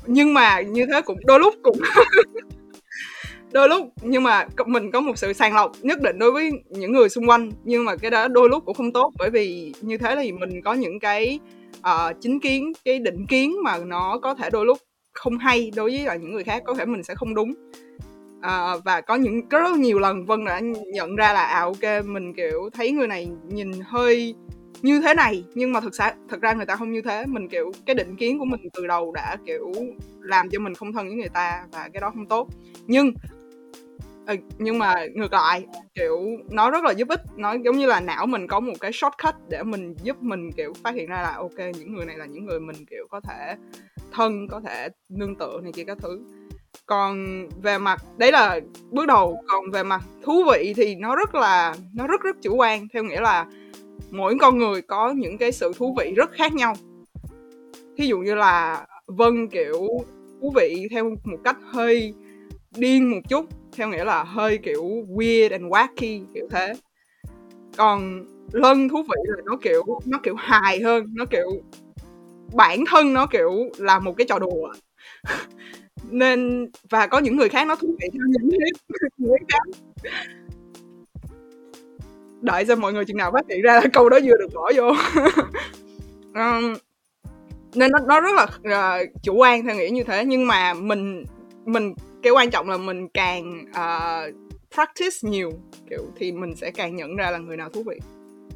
Speaker 1: nhưng mà như thế cũng đôi lúc cũng đôi lúc nhưng mà mình có một sự sàng lọc nhất định đối với những người xung quanh nhưng mà cái đó đôi lúc cũng không tốt bởi vì như thế thì mình có những cái uh, chính kiến cái định kiến mà nó có thể đôi lúc không hay đối với là những người khác có thể mình sẽ không đúng. À, và có những có rất nhiều lần vân đã nhận ra là à ok mình kiểu thấy người này nhìn hơi như thế này nhưng mà thực sự thật ra người ta không như thế. Mình kiểu cái định kiến của mình từ đầu đã kiểu làm cho mình không thân với người ta và cái đó không tốt. Nhưng ừ, nhưng mà ngược lại kiểu nó rất là giúp ích nó giống như là não mình có một cái shortcut để mình giúp mình kiểu phát hiện ra là ok những người này là những người mình kiểu có thể thân có thể nương tựa này kia các thứ. Còn về mặt đấy là bước đầu còn về mặt thú vị thì nó rất là nó rất rất chủ quan theo nghĩa là mỗi con người có những cái sự thú vị rất khác nhau. Thí dụ như là vân kiểu thú vị theo một cách hơi điên một chút theo nghĩa là hơi kiểu weird and wacky kiểu thế. Còn lân thú vị là nó kiểu nó kiểu hài hơn nó kiểu bản thân nó kiểu là một cái trò đùa. Nên và có những người khác nó thú vị theo những người khác. Đợi xem mọi người chừng nào phát hiện ra là câu đó vừa được bỏ vô. Um, nên nó nó rất là uh, chủ quan theo nghĩa như thế. Nhưng mà mình mình cái quan trọng là mình càng uh, practice nhiều kiểu thì mình sẽ càng nhận ra là người nào thú vị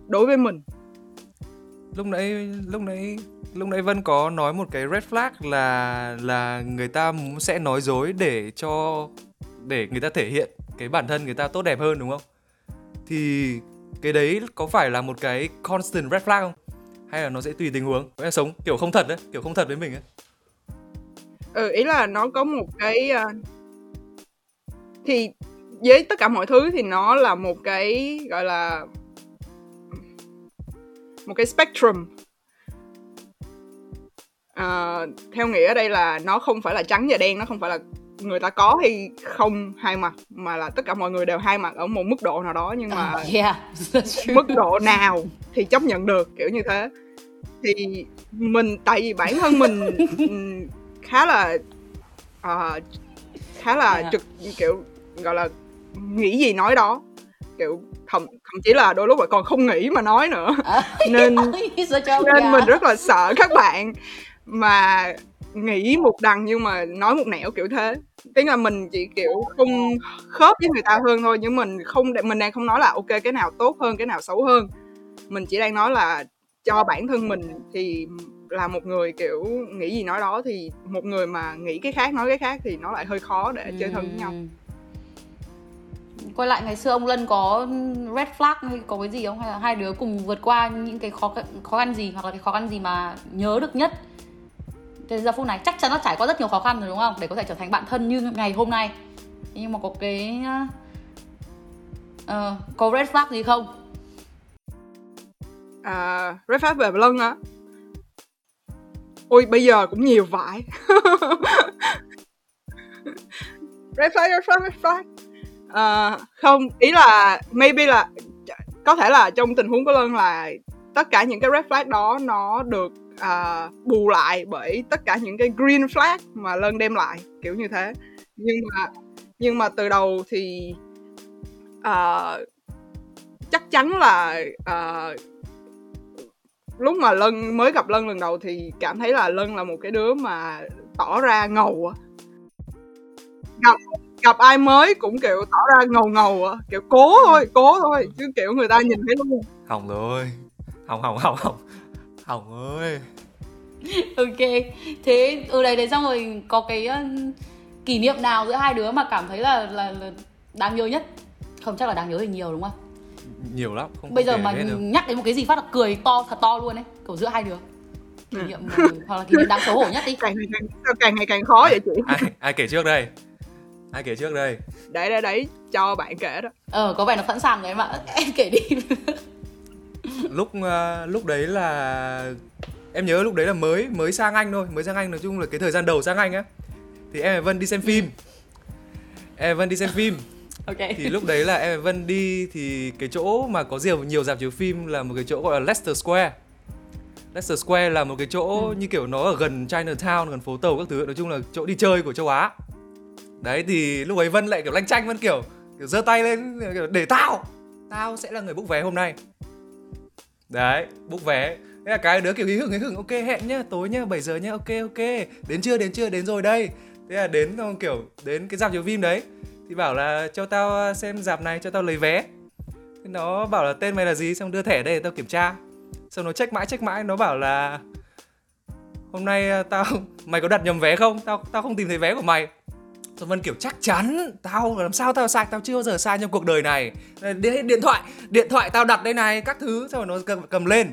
Speaker 1: đối với mình
Speaker 3: lúc nãy lúc nãy lúc nãy Vân có nói một cái red flag là là người ta sẽ nói dối để cho để người ta thể hiện cái bản thân người ta tốt đẹp hơn đúng không? Thì cái đấy có phải là một cái constant red flag không? Hay là nó sẽ tùy tình huống? Em sống kiểu không thật đấy, kiểu không thật với mình ấy.
Speaker 1: Ừ, ý là nó có một cái uh... thì với tất cả mọi thứ thì nó là một cái gọi là một cái spectrum uh, theo nghĩa ở đây là nó không phải là trắng và đen nó không phải là người ta có hay không hai mặt mà là tất cả mọi người đều hai mặt ở một mức độ nào đó nhưng mà
Speaker 2: uh, yeah.
Speaker 1: mức độ nào thì chấp nhận được kiểu như thế thì mình tại vì bản thân mình khá là uh, khá là yeah. trực kiểu gọi là nghĩ gì nói đó. Kiểu thậm thậm chí là đôi lúc là còn không nghĩ mà nói nữa. À, nên nên mình rất là sợ các bạn mà nghĩ một đằng nhưng mà nói một nẻo kiểu thế. Tiếng là mình chỉ kiểu không khớp với người ta hơn thôi nhưng mình không mình đang không nói là ok cái nào tốt hơn cái nào xấu hơn. Mình chỉ đang nói là cho bản thân mình thì là một người kiểu nghĩ gì nói đó thì một người mà nghĩ cái khác nói cái khác thì nó lại hơi khó để chơi thân với nhau.
Speaker 2: Quay lại ngày xưa ông Lân có red flag hay có cái gì không? Hay là hai đứa cùng vượt qua những cái khó khó khăn gì hoặc là cái khó khăn gì mà nhớ được nhất? Cái giờ phút này chắc chắn nó trải qua rất nhiều khó khăn rồi đúng không? Để có thể trở thành bạn thân như ngày hôm nay. Nhưng mà có cái uh, có red flag gì không?
Speaker 1: À, red flag về lân á ôi bây giờ cũng nhiều vải red flag red flag red flag. Uh, không ý là maybe là có thể là trong tình huống của lân là tất cả những cái red flag đó nó được uh, bù lại bởi tất cả những cái green flag mà lân đem lại kiểu như thế. Nhưng mà nhưng mà từ đầu thì uh, chắc chắn là uh, lúc mà lân mới gặp lân lần đầu thì cảm thấy là lân là một cái đứa mà tỏ ra ngầu gặp gặp ai mới cũng kiểu tỏ ra ngầu ngầu à kiểu cố thôi cố thôi chứ kiểu người ta nhìn thấy luôn.
Speaker 3: Hỏng rồi hỏng hỏng hỏng hỏng hỏng ơi.
Speaker 2: Ok thế ở ừ, đây đấy xong rồi có cái uh, kỷ niệm nào giữa hai đứa mà cảm thấy là, là là đáng nhớ nhất? Không chắc là đáng nhớ thì nhiều đúng không
Speaker 3: nhiều lắm
Speaker 2: không bây giờ mà nhắc đến một cái gì phát là cười to thật to luôn ấy kiểu giữa hai đứa. Kỷ ừ. niệm hoặc là kỷ niệm đáng xấu hổ nhất đi.
Speaker 1: Càng ngày càng, càng ngày càng khó vậy chị?
Speaker 3: Ai, ai kể trước đây? Ai kể trước đây?
Speaker 1: Đấy đấy đấy cho bạn kể đó.
Speaker 2: Ờ có vẻ nó sẵn sàng rồi em ạ. Em kể đi.
Speaker 3: Lúc uh, lúc đấy là em nhớ lúc đấy là mới mới sang anh thôi. Mới sang anh nói chung là cái thời gian đầu sang anh á. Thì em và vân đi xem phim. Em và vân đi xem phim
Speaker 2: okay.
Speaker 3: thì lúc đấy là em và vân đi thì cái chỗ mà có nhiều nhiều dạp chiếu phim là một cái chỗ gọi là Leicester Square. Leicester Square là một cái chỗ ừ. như kiểu nó ở gần Chinatown gần phố tàu các thứ nói chung là chỗ đi chơi của châu Á. Đấy thì lúc ấy vân lại kiểu lanh chanh vân kiểu kiểu giơ tay lên kiểu để tao tao sẽ là người búc vé hôm nay. Đấy búc vé. Thế là cái đứa kiểu hí hửng hí hửng ok hẹn nhá tối nhá 7 giờ nhá ok ok. Đến chưa đến chưa đến rồi đây. Thế là đến xong kiểu đến cái dạp chiếu phim đấy thì bảo là cho tao ờ, xem dạp này cho tao lấy vé. Nó bảo là tên mày là gì xong đưa thẻ đây để tao kiểm tra. Xong nó check mãi check mãi nó bảo là hôm nay ờ, tao mày có đặt nhầm vé không? Tao tao không tìm thấy vé của mày. Xuân Vân kiểu chắc chắn Tao làm sao tao sai? Tao chưa bao giờ sai trong cuộc đời này. Điện, điện thoại Điện thoại tao đặt đây này Các thứ. Xong rồi nó cầm, cầm lên.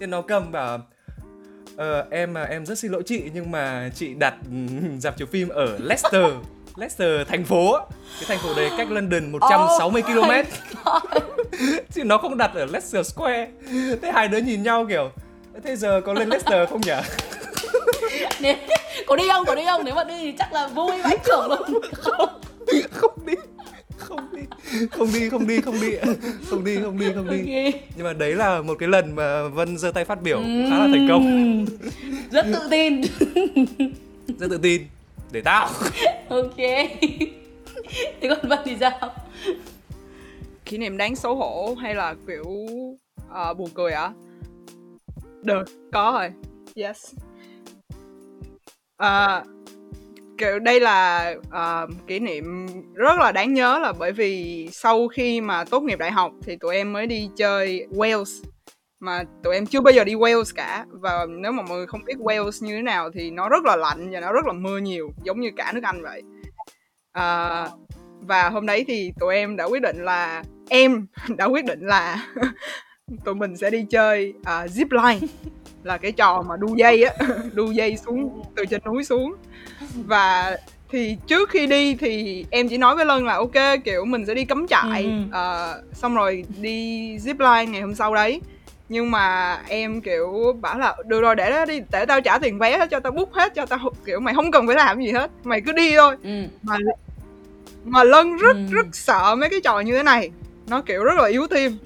Speaker 3: Thì nó cầm bảo Ờ, em ờ, em rất xin lỗi chị nhưng mà chị đặt ừ, dạp chiếu phim ở Leicester. Leicester thành phố. Cái thành phố đấy cách London 160 oh km chứ nó không đặt ở Leicester Square. Thế hai đứa nhìn nhau kiểu thế giờ có lên Leicester không nhỉ?
Speaker 2: Có đi không? Có đi không? Nếu mà đi thì chắc là vui vãi trưởng luôn không
Speaker 3: không đi. Không đi. Không đi không đi không đi. Không đi không đi không đi.
Speaker 2: Ok.
Speaker 3: nhưng mà đấy là một cái lần mà vân giơ tay phát biểu. Khá là thành công.
Speaker 2: Rất tự tin.
Speaker 3: Rất tự tin để tao.
Speaker 2: Ok. Thế còn vân thì sao?
Speaker 1: Kỷ niệm đáng xấu hổ hay là kiểu ờ, buồn cười ạ được có rồi. Yes. Ờ, kiểu đây là ờ, kỷ niệm rất là đáng nhớ là bởi vì sau khi mà tốt nghiệp đại học thì tụi em mới đi chơi Wales mà tụi em chưa bao giờ đi Wales cả. Và nếu mà mọi người không biết Wales như thế nào thì nó rất là lạnh và nó rất là mưa nhiều giống như cả nước Anh vậy. Ờ, và hôm đấy thì tụi em đã quyết định là em đã quyết định là tụi mình sẽ đi chơi uh, zip line. Là cái trò mà đu dây á đu dây xuống từ trên núi xuống. Và thì trước khi đi thì em chỉ nói với lân là ok kiểu mình sẽ đi cắm trại.
Speaker 2: Ừ.
Speaker 1: ờ, xong rồi đi zip line ngày hôm sau đấy nhưng mà em kiểu bảo là được rồi để đó đi để tao trả tiền vé cho tao book hết cho tao kiểu mày không cần phải làm gì hết mày cứ đi thôi
Speaker 2: ừ.
Speaker 1: mà mà lân rất
Speaker 2: Ừ.
Speaker 1: rất sợ mấy cái trò như thế này nó kiểu rất là yếu tim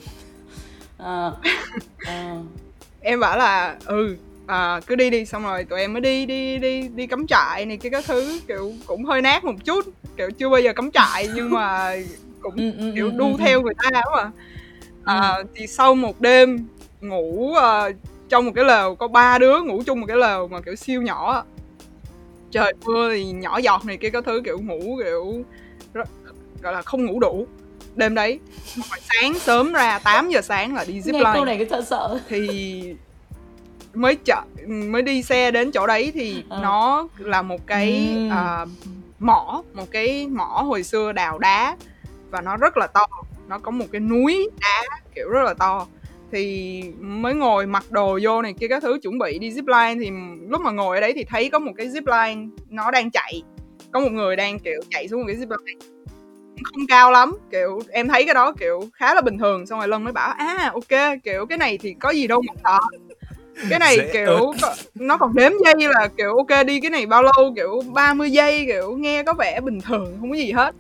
Speaker 2: Ờ. Ờ.
Speaker 1: em bảo là ừ à, cứ đi đi xong rồi tụi em mới đi đi đi đi cắm trại này kia các thứ kiểu cũng hơi nát một chút kiểu chưa bao giờ cắm trại nhưng mà cũng
Speaker 2: Ừ, ừ,
Speaker 1: kiểu
Speaker 2: ừ,
Speaker 1: đu theo người ta mà à, thì sau một đêm ngủ ờ, trong một cái lều có ba đứa ngủ chung một cái lều mà kiểu siêu nhỏ trời mưa thì nhỏ giọt này kia các thứ kiểu ngủ kiểu rất, gọi là không ngủ đủ. Đêm đấy sáng sớm ra 8 giờ sáng là đi zip line
Speaker 2: câu này cái sợ sợ.
Speaker 1: Thì mới chợ mới đi xe đến chỗ đấy thì
Speaker 2: Ờ.
Speaker 1: nó là một cái à, mỏ một cái mỏ hồi xưa đào đá và nó rất là to. Nó có một cái núi đá kiểu rất là to thì mới ngồi mặc đồ vô này kia các thứ chuẩn bị đi zip line. Thì lúc mà ngồi ở đấy thì thấy có một cái zip line nó đang chạy. Có một người đang kiểu chạy xuống một cái zip line. Không cao lắm kiểu em thấy cái đó kiểu khá là bình thường. Xong rồi lân mới bảo à ok kiểu cái này thì có gì đâu mà sợ. Cái này
Speaker 3: Dễ
Speaker 1: kiểu có- nó còn đếm giây là kiểu ok đi cái này bao lâu? Kiểu 30 giây kiểu nghe có vẻ bình thường không có gì hết.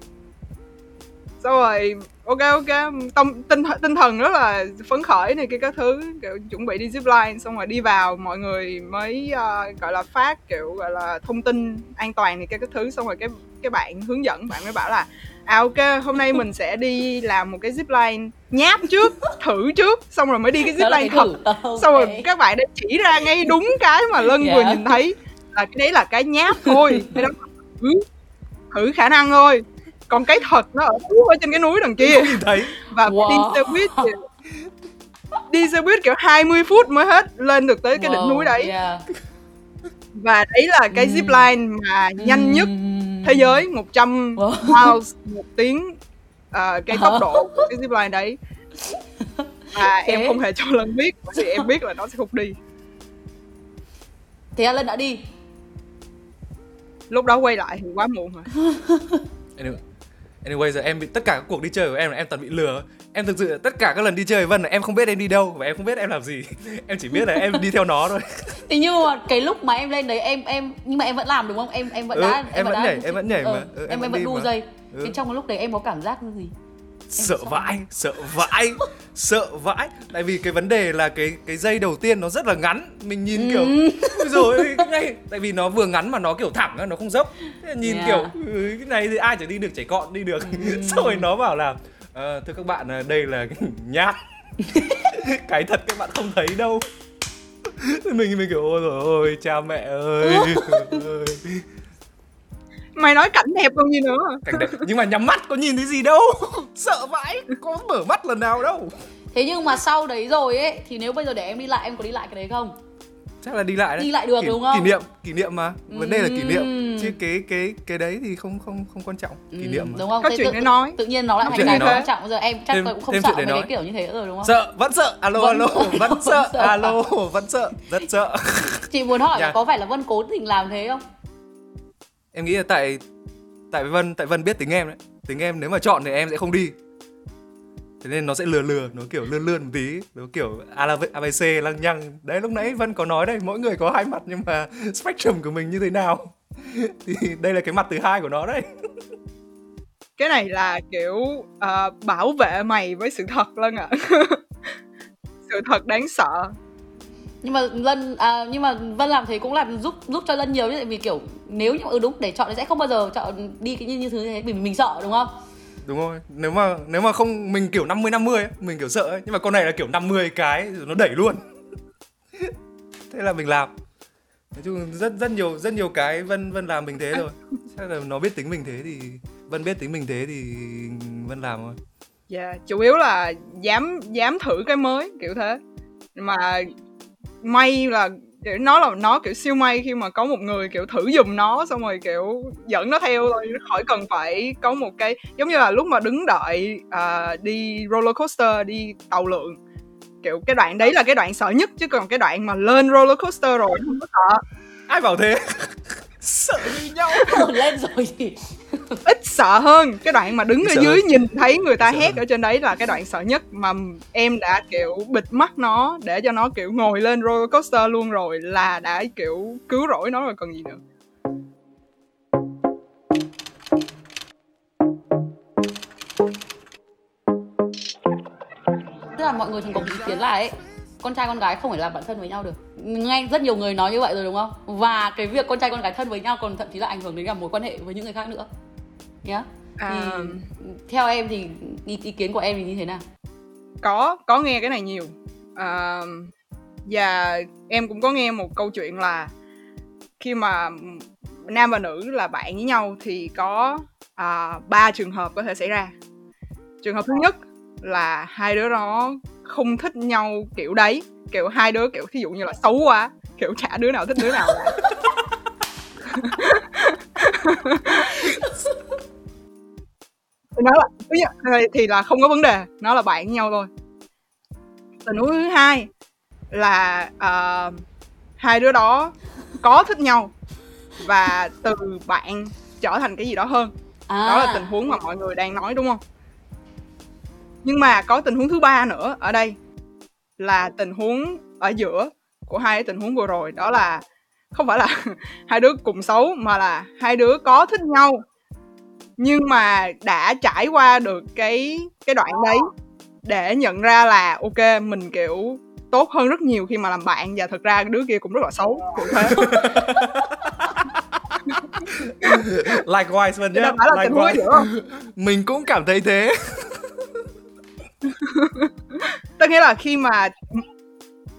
Speaker 1: Xong rồi ok ok. Tâm tinh tinh thần rất là phấn khởi này kia các thứ kiểu chuẩn bị đi zip line xong rồi đi vào mọi người mới ờ, gọi là phát kiểu gọi là thông tin an toàn này kia các thứ. Xong rồi cái cái bạn hướng dẫn bạn mới bảo là à ok hôm nay mình sẽ đi làm một cái zip line nháp trước thử trước. Xong rồi mới đi cái zip line thật.
Speaker 2: Ờ,
Speaker 1: xong rồi các bạn đã chỉ ra ngay đúng cái mà lân
Speaker 2: Dạ.
Speaker 1: vừa nhìn thấy là cái đấy là cái nháp thôi. Cái đó thử thử khả năng thôi còn cái thật nó ở phía ở trên cái núi đằng kia.
Speaker 3: Thấy.
Speaker 1: Và
Speaker 2: Wow.
Speaker 1: đi xe buýt thì đi xe buýt kiểu 20 phút mới hết lên được tới cái đỉnh
Speaker 2: Wow,
Speaker 1: núi đấy.
Speaker 2: yeah.
Speaker 1: và đấy là cái
Speaker 2: Ừm.
Speaker 1: zip line mà nhanh nhất thế giới 100
Speaker 2: Wow.
Speaker 1: miles một tiếng ờ, cái tốc độ của cái zip line đấy. Và em
Speaker 2: Thế.
Speaker 1: không hề cho lần biết bởi vì em biết là nó sẽ không đi.
Speaker 2: Thế Alan đã đi.
Speaker 1: Lúc đó quay lại thì quá muộn rồi
Speaker 3: anyway, giờ em bị tất cả các cuộc đi chơi của em là em toàn bị lừa em thực sự tất cả các lần đi chơi với vân là em không biết em đi đâu và em không biết em làm gì em chỉ biết là em đi theo nó thôi
Speaker 2: thế nhưng mà cái lúc mà em lên đấy em em nhưng mà em vẫn làm đúng không em em vẫn
Speaker 3: Ừ,
Speaker 2: đã
Speaker 3: em vẫn
Speaker 2: đã-
Speaker 3: nhảy, em vẫn nhảy mà.
Speaker 2: Ờ,
Speaker 3: Ừ, em
Speaker 2: em
Speaker 3: vẫn
Speaker 2: em vẫn đu
Speaker 3: mà.
Speaker 2: dây
Speaker 3: Ừ.
Speaker 2: thế trong cái lúc đấy em có cảm giác gì
Speaker 3: sợ vãi sợ vãi sợ vãi tại vì cái vấn đề là cái cái dây đầu tiên nó rất là ngắn mình nhìn kiểu
Speaker 2: Ừ.
Speaker 3: ôi rồi này tại vì nó vừa ngắn mà nó kiểu thẳng á, nó không dốc nhìn
Speaker 2: Yeah.
Speaker 3: kiểu ừ, cái này thì ai chẳng đi được trẻ con đi được
Speaker 2: Ừ.
Speaker 3: xong rồi nó bảo là "Ờ, thưa các bạn à, đây là cái nháp cái thật các bạn không thấy đâu mình mình kiểu ôi rồi ôi cha mẹ ơi.
Speaker 1: Mày nói cảnh đẹp còn gì nữa
Speaker 3: cảnh đẹp. Nhưng mà nhắm mắt có nhìn thấy gì đâu. Sợ vãi. Có mở mắt lần nào đâu.
Speaker 2: Thế nhưng mà sau đấy rồi ấy thì nếu bây giờ để em đi lại em có đi lại cái đấy không?
Speaker 3: Chắc là đi lại đấy.
Speaker 2: Đi lại được
Speaker 3: kỷ,
Speaker 2: đúng không?
Speaker 3: kỷ niệm kỷ niệm mà. Vấn đề là kỷ niệm. Chứ cái cái cái đấy thì không không không quan trọng. Kỷ niệm mà.
Speaker 2: đúng không?
Speaker 1: Có
Speaker 2: Thế
Speaker 1: chuyện
Speaker 2: tự,
Speaker 1: nói.
Speaker 2: tự nhiên nó lại thành
Speaker 3: chuyện
Speaker 2: cái quan trọng. Giờ em chắc
Speaker 3: Thêm-
Speaker 2: tôi cũng không sợ mấy cái
Speaker 3: nói.
Speaker 2: kiểu như thế nữa rồi đúng không?
Speaker 3: Sợ vẫn sợ. Alo
Speaker 2: Vẫn-
Speaker 3: alo vẫn sợ. alo vẫn sợ. Rất sợ.
Speaker 2: Chị muốn hỏi
Speaker 3: Dạ.
Speaker 2: có phải là vân cố tình làm thế không
Speaker 3: em nghĩ là tại tại vân tại vân biết tính em đấy. Tính em nếu mà chọn thì em sẽ không đi. Thế nên nó sẽ lừa lừa nó kiểu lươn lươn một tí. Nó kiểu abc lăng nhăng. Đấy lúc nãy vân có nói đây mỗi người có hai mặt nhưng mà spectrum của mình như thế nào? Thì đây là cái mặt thứ hai của nó đấy.
Speaker 1: Cái này là kiểu uh, bảo vệ mày với sự thật lân ạ. À. sự thật đáng sợ
Speaker 2: nhưng mà lân à, nhưng mà vân làm thế cũng là giúp giúp cho lân nhiều chứ vì kiểu nếu như ừ đúng để chọn thì sẽ không bao giờ chọn đi cái như như thứ thế vì mình sợ đúng không?
Speaker 3: Đúng rồi. Nếu mà nếu mà không mình kiểu 50 50 ấy, mình kiểu sợ ấy. nhưng mà con này là kiểu 50 cái rồi nó đẩy luôn. Thế là mình làm. Nói chung rất rất nhiều rất nhiều cái vân vân làm mình thế rồi chắc là nó biết tính mình thế thì vân biết tính mình thế thì vân làm thôi.
Speaker 1: Dạ yeah, chủ yếu là dám dám thử cái mới kiểu thế. Mà may là kiểu nó là nó kiểu siêu may khi mà có một người kiểu thử dùm nó xong rồi kiểu dẫn nó theo thôi khỏi cần phải có một cái giống như là lúc mà đứng đợi uh, đi roller coaster đi tàu lượn. Kiểu cái đoạn đấy là cái đoạn sợ nhất chứ còn cái đoạn mà lên roller coaster rồi không có sợ.
Speaker 3: Ai bảo thế? Sợ như nhau.
Speaker 2: Lên rồi thì
Speaker 1: ít sợ hơn. Cái đoạn mà đứng ở dưới nhìn thấy người ta hét ở trên đấy là cái đoạn sợ nhất mà em đã kiểu bịt mắt nó để cho nó kiểu ngồi lên roller coaster luôn rồi là đã kiểu cứu rỗi nó rồi còn gì nữa.
Speaker 2: Tức là mọi người thường có ý kiến là ấy con trai con gái không phải là bạn thân với nhau được. Nghe rất nhiều người nói như vậy rồi đúng không? Và cái việc con trai con gái thân với nhau còn thậm chí là ảnh hưởng đến cả mối quan hệ với những người khác nữa nhá. Yeah. thì theo em thì ý, ý kiến của em thì như thế nào?
Speaker 1: Có có nghe cái này nhiều. À, và em cũng có nghe một câu chuyện là khi mà nam và nữ là bạn với nhau thì có à, ba trường hợp có thể xảy ra. Trường hợp thứ nhất là hai đứa nó không thích nhau kiểu đấy kiểu hai đứa kiểu thí dụ như là xấu quá kiểu chả đứa nào thích đứa nào nó là thì là không có vấn đề nó là bạn với nhau thôi. Tình huống thứ hai là uh, hai đứa đó có thích nhau và từ bạn trở thành cái gì đó hơn. À. đó là tình huống mà mọi người đang nói đúng không? Nhưng mà có tình huống thứ ba nữa ở đây là tình huống ở giữa của hai tình huống vừa rồi. Đó là không phải là hai đứa cùng xấu mà là hai đứa có thích nhau nhưng mà đã trải qua được cái cái đoạn đấy để nhận ra là ok mình kiểu tốt hơn rất nhiều khi mà làm bạn. Và thật ra đứa kia cũng rất là xấu kiểu thế.
Speaker 3: Likewise Vân nhé likewise. mình cũng cảm thấy thế.
Speaker 1: Tức nghĩa là khi mà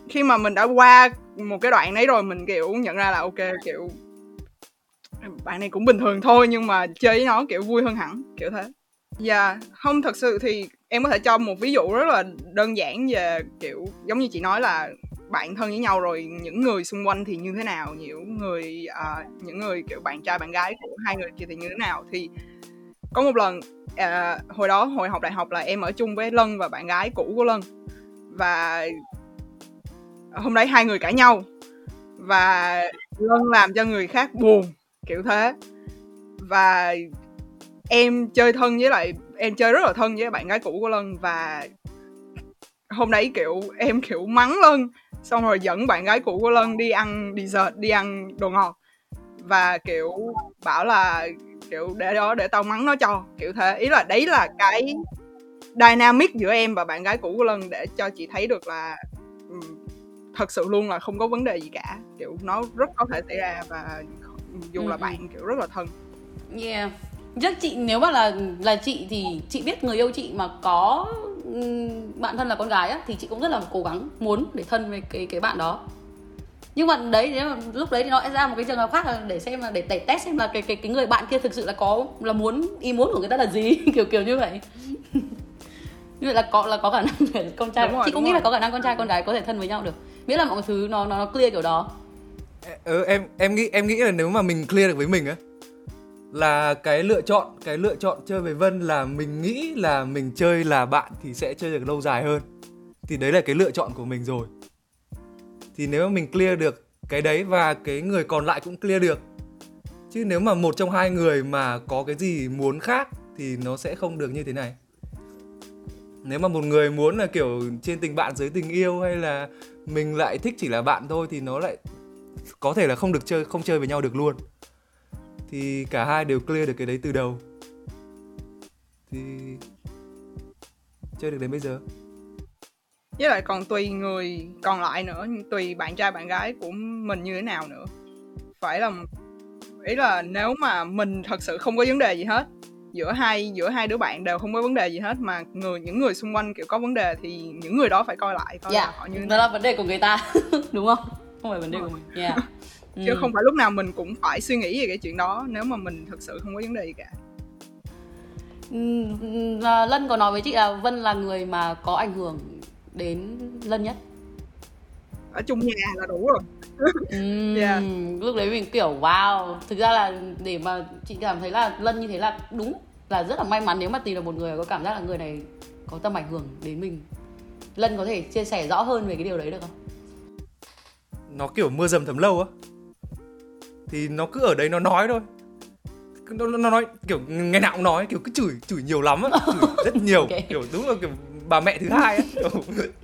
Speaker 1: khi mà mình đã qua một cái đoạn đấy rồi mình kiểu nhận ra là ok kiểu bạn này cũng bình thường thôi nhưng mà chơi với nó kiểu vui hơn hẳn kiểu thế. Dạ yeah. không thật sự thì em có thể cho một ví dụ rất là đơn giản về kiểu giống như chị nói là bạn thân với nhau rồi những người xung quanh thì như thế nào những người uh, những người kiểu bạn trai bạn gái của hai người kia thì như thế nào. Thì có một lần uh, hồi đó hồi học đại học là em ở chung với lân và bạn gái cũ của lân. Và hôm đấy hai người cãi nhau và lân làm cho người khác buồn kiểu thế. Và em chơi thân với lại em chơi rất là thân với bạn gái cũ của lân và hôm đấy kiểu em kiểu mắng lân xong rồi dẫn bạn gái cũ của lân đi ăn dessert đi ăn đồ ngọt. Và kiểu bảo là kiểu để đó để tao mắng nó cho kiểu thế. Ý là đấy là cái dynamic giữa em và bạn gái cũ của lân để cho chị thấy được là um, thật sự luôn là không có vấn đề gì cả. Kiểu nó rất có thể xảy ra và dù ừ. là bạn kiểu rất là thân.
Speaker 2: Yeah. Chắc chị nếu mà là là chị thì chị biết người yêu chị mà có bạn thân là con gái á thì chị cũng rất là cố gắng muốn để thân với cái cái bạn đó. Nhưng mà đấy nếu mà lúc đấy thì nó sẽ ra một cái trường hợp khác là để xem là để tẩy test xem là cái cái cái người bạn kia thực sự là có là muốn ý muốn của người ta là gì kiểu kiểu như vậy. Như vậy là có là có khả năng để con trai rồi, chị cũng nghĩ rồi. là có khả năng con trai con gái có thể thân với nhau được. Miễn là mọi thứ nó nó, nó clear kiểu đó
Speaker 3: ừ, em em nghĩ em nghĩ là nếu mà mình clear được với mình á là cái lựa chọn cái lựa chọn chơi với Vân là mình nghĩ là mình chơi là bạn thì sẽ chơi được lâu dài hơn. Thì đấy là cái lựa chọn của mình rồi. Thì nếu mà mình clear được cái đấy và cái người còn lại cũng clear được chứ nếu mà một trong hai người mà có cái gì muốn khác thì nó sẽ không được như thế này. Nếu mà một người muốn là kiểu trên tình bạn dưới tình yêu hay là mình lại thích chỉ là bạn thôi thì nó lại có thể là không được chơi không chơi với nhau được luôn. Thì cả hai đều clear được cái đấy từ đầu. Thì chơi được đến bây giờ.
Speaker 1: Với lại còn tùy người còn lại nữa tùy bạn trai bạn gái của mình như thế nào nữa. Phải là ý là nếu mà mình thật sự không có vấn đề gì hết giữa hai giữa hai đứa bạn đều không có vấn đề gì hết mà người những người xung quanh kiểu có vấn đề thì những người đó phải coi lại coi
Speaker 2: dạ
Speaker 1: là họ như thế
Speaker 2: đó là vấn đề của người ta đúng không không phải vấn đề của mình yeah.
Speaker 1: chứ
Speaker 2: Ừ.
Speaker 1: không phải lúc nào mình cũng phải suy nghĩ về cái chuyện đó nếu mà mình thật sự không có vấn đề gì cả
Speaker 2: Ừ, à, Lân có nói với chị là Vân là người mà có ảnh hưởng đến Lân nhất
Speaker 1: ở chung nhà là đủ rồi Yeah.
Speaker 2: lúc đấy mình kiểu wow thực ra là để mà chị cảm thấy là Lân như thế là đúng là rất là may mắn nếu mà tìm được một người có cảm giác là người này có tầm ảnh hưởng đến mình Lân có thể chia sẻ rõ hơn về cái điều đấy được không?
Speaker 3: Nó kiểu mưa dầm thấm lâu á thì nó cứ ở đấy nó nói thôi nó, nó, nó nói kiểu ngày nào cũng nói kiểu cứ chửi chửi nhiều lắm á chửi rất nhiều
Speaker 2: Ok.
Speaker 3: kiểu đúng là kiểu bà mẹ thứ hai á kiểu,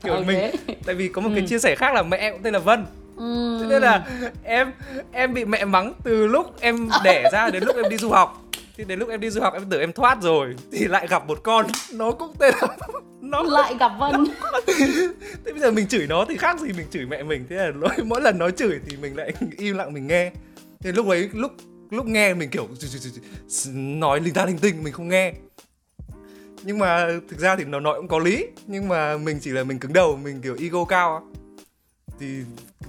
Speaker 3: kiểu
Speaker 2: Ok.
Speaker 3: mình tại vì có một cái
Speaker 2: Ừ.
Speaker 3: chia sẻ khác là mẹ em cũng tên là Vân
Speaker 2: Ừm.
Speaker 3: Thế nên là em em bị mẹ mắng từ lúc em đẻ ra đến lúc em đi du học thì đến lúc em đi du học em tưởng em thoát rồi thì lại gặp một con. Nó cũng tên là nó
Speaker 2: lại gặp Vân.
Speaker 3: Thế bây giờ mình chửi nó thì khác gì mình chửi mẹ mình. Thế là mỗi, mỗi lần nó chửi thì mình lại im lặng mình nghe. Thì lúc ấy lúc lúc nghe mình kiểu nói linh ta linh tinh mình không nghe. Nhưng mà thực ra thì nó nói cũng có lý nhưng mà mình chỉ là mình cứng đầu mình kiểu ego cao thì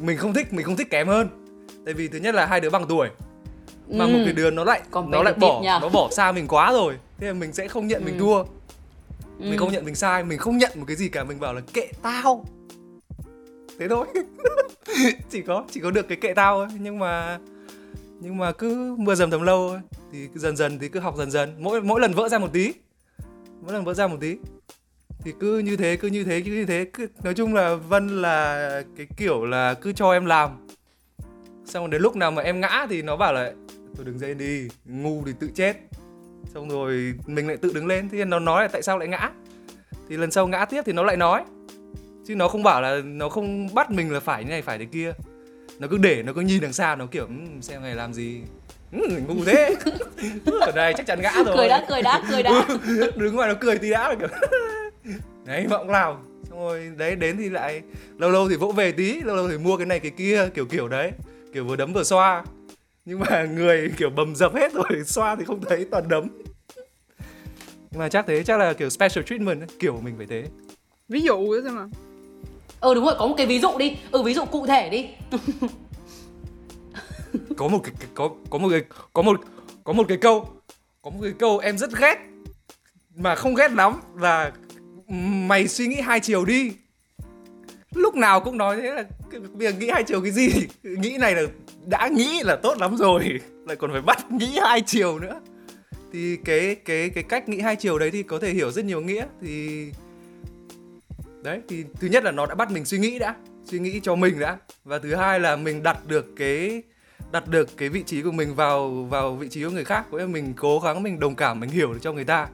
Speaker 3: mình không thích mình không thích kém hơn. Tại vì thứ nhất là hai đứa bằng tuổi mà một
Speaker 2: Ừm.
Speaker 3: cái đứa nó lại
Speaker 2: Còn
Speaker 3: nó lại bỏ
Speaker 2: nhờ.
Speaker 3: nó bỏ xa mình quá rồi. Thế là mình sẽ không nhận mình
Speaker 2: Ừ.
Speaker 3: thua.
Speaker 2: Ừm.
Speaker 3: mình không nhận mình sai mình không nhận một cái gì cả. Mình bảo là kệ tao. Thế thôi. Chỉ có chỉ có được cái kệ tao thôi. Nhưng mà nhưng mà cứ mưa dầm thấm lâu thôi. Thì dần dần thì cứ học dần dần. Mỗi mỗi lần vỡ ra một tí. Mỗi lần vỡ ra một tí. Thì cứ như thế cứ như thế cứ như thế. Cứ nói chung là vân là cái kiểu là cứ cho em làm. Xong đến lúc nào mà em ngã thì nó bảo là tôi đứng dậy đi ngu thì tự chết. Xong rồi mình lại tự đứng lên thì nó nói là tại sao lại ngã? Thì lần sau ngã tiếp thì nó lại nói. Chứ nó không bảo là nó không bắt mình là phải như này phải thế kia. Nó cứ để nó cứ nhìn đằng xa nó kiểu "Ừm, xem này làm gì? Ừm, ngu thế. Ở đây chắc chắn ngã rồi.
Speaker 2: Cười đã cười đã cười đã.
Speaker 3: Đứng ngoài nó cười tí đã là kiểu. Đấy cũng làm xong rồi đấy đến thì lại lâu lâu thì vỗ về tí lâu lâu thì mua cái này cái kia kiểu kiểu đấy. Kiểu vừa đấm vừa xoa nhưng mà người kiểu bầm dập hết rồi xoa thì không thấy toàn đấm. Nhưng mà chắc thế chắc là kiểu special treatment ấy. kiểu mình phải thế.
Speaker 1: Ví dụ xem nào.
Speaker 2: Ừ đúng rồi có một cái ví dụ đi. Ừ ví dụ cụ thể đi.
Speaker 3: Có một cái cái- có có một cái có một có một cái câu có một cái câu em rất ghét mà không ghét lắm là mày suy nghĩ hai chiều đi lúc nào cũng nói thế là bây giờ nghĩ hai chiều cái gì nghĩ này là đã nghĩ là tốt lắm rồi, lại còn phải bắt nghĩ hai chiều nữa. Thì cái cái cái cách nghĩ hai chiều đấy thì có thể hiểu rất nhiều nghĩa. Thì đấy, thì thứ nhất là nó đã bắt mình suy nghĩ đã, suy nghĩ cho mình đã. Và thứ hai là mình đặt được cái, đặt được cái vị trí của mình vào vào vị trí của người khác. Có nghĩa là mình cố gắng, mình đồng cảm, mình hiểu được cho người ta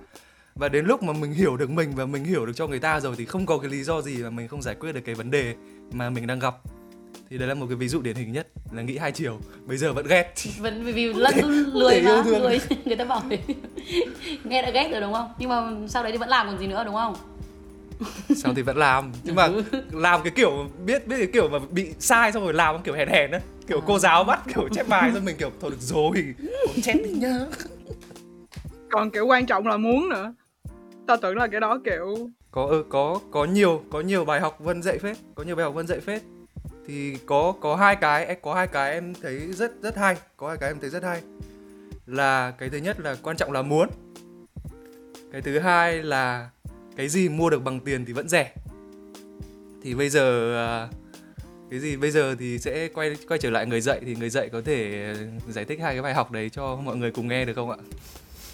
Speaker 3: và đến lúc mà mình hiểu được mình và mình hiểu được cho người ta rồi thì không có cái lý do gì mà mình không giải quyết được cái vấn đề mà mình đang gặp. Thì đấy là một cái ví dụ điển hình nhất là nghĩ hai chiều bây giờ vẫn ghét.
Speaker 2: Vẫn vì
Speaker 3: thể-
Speaker 2: lười mà lười. Người ta bảo nghe đã ghét rồi đúng không? Nhưng mà sau đấy thì vẫn làm còn gì nữa đúng không?
Speaker 3: Sau thì vẫn làm. Nhưng mà làm cái kiểu biết biết cái kiểu mà bị sai xong rồi làm kiểu hèn hèn á. Kiểu cô giáo bắt kiểu chép bài xong mình kiểu thôi được rồi chép đi nhá.
Speaker 1: Còn kiểu quan trọng là muốn nữa tao tưởng là cái đó kiểu
Speaker 3: có ừ, có có nhiều có nhiều bài học vân dạy phết có nhiều bài học vân dạy phết. Thì có có hai cái em- có hai cái em thấy rất rất hay có hai cái em thấy rất hay. Là cái thứ nhất là quan trọng là muốn. Cái thứ hai là cái gì mua được bằng tiền thì vẫn rẻ. Thì bây giờ à, cái gì bây giờ thì sẽ quay quay trở lại người dạy thì người dạy có thể giải thích hai cái bài học đấy cho mọi người cùng nghe được không ạ?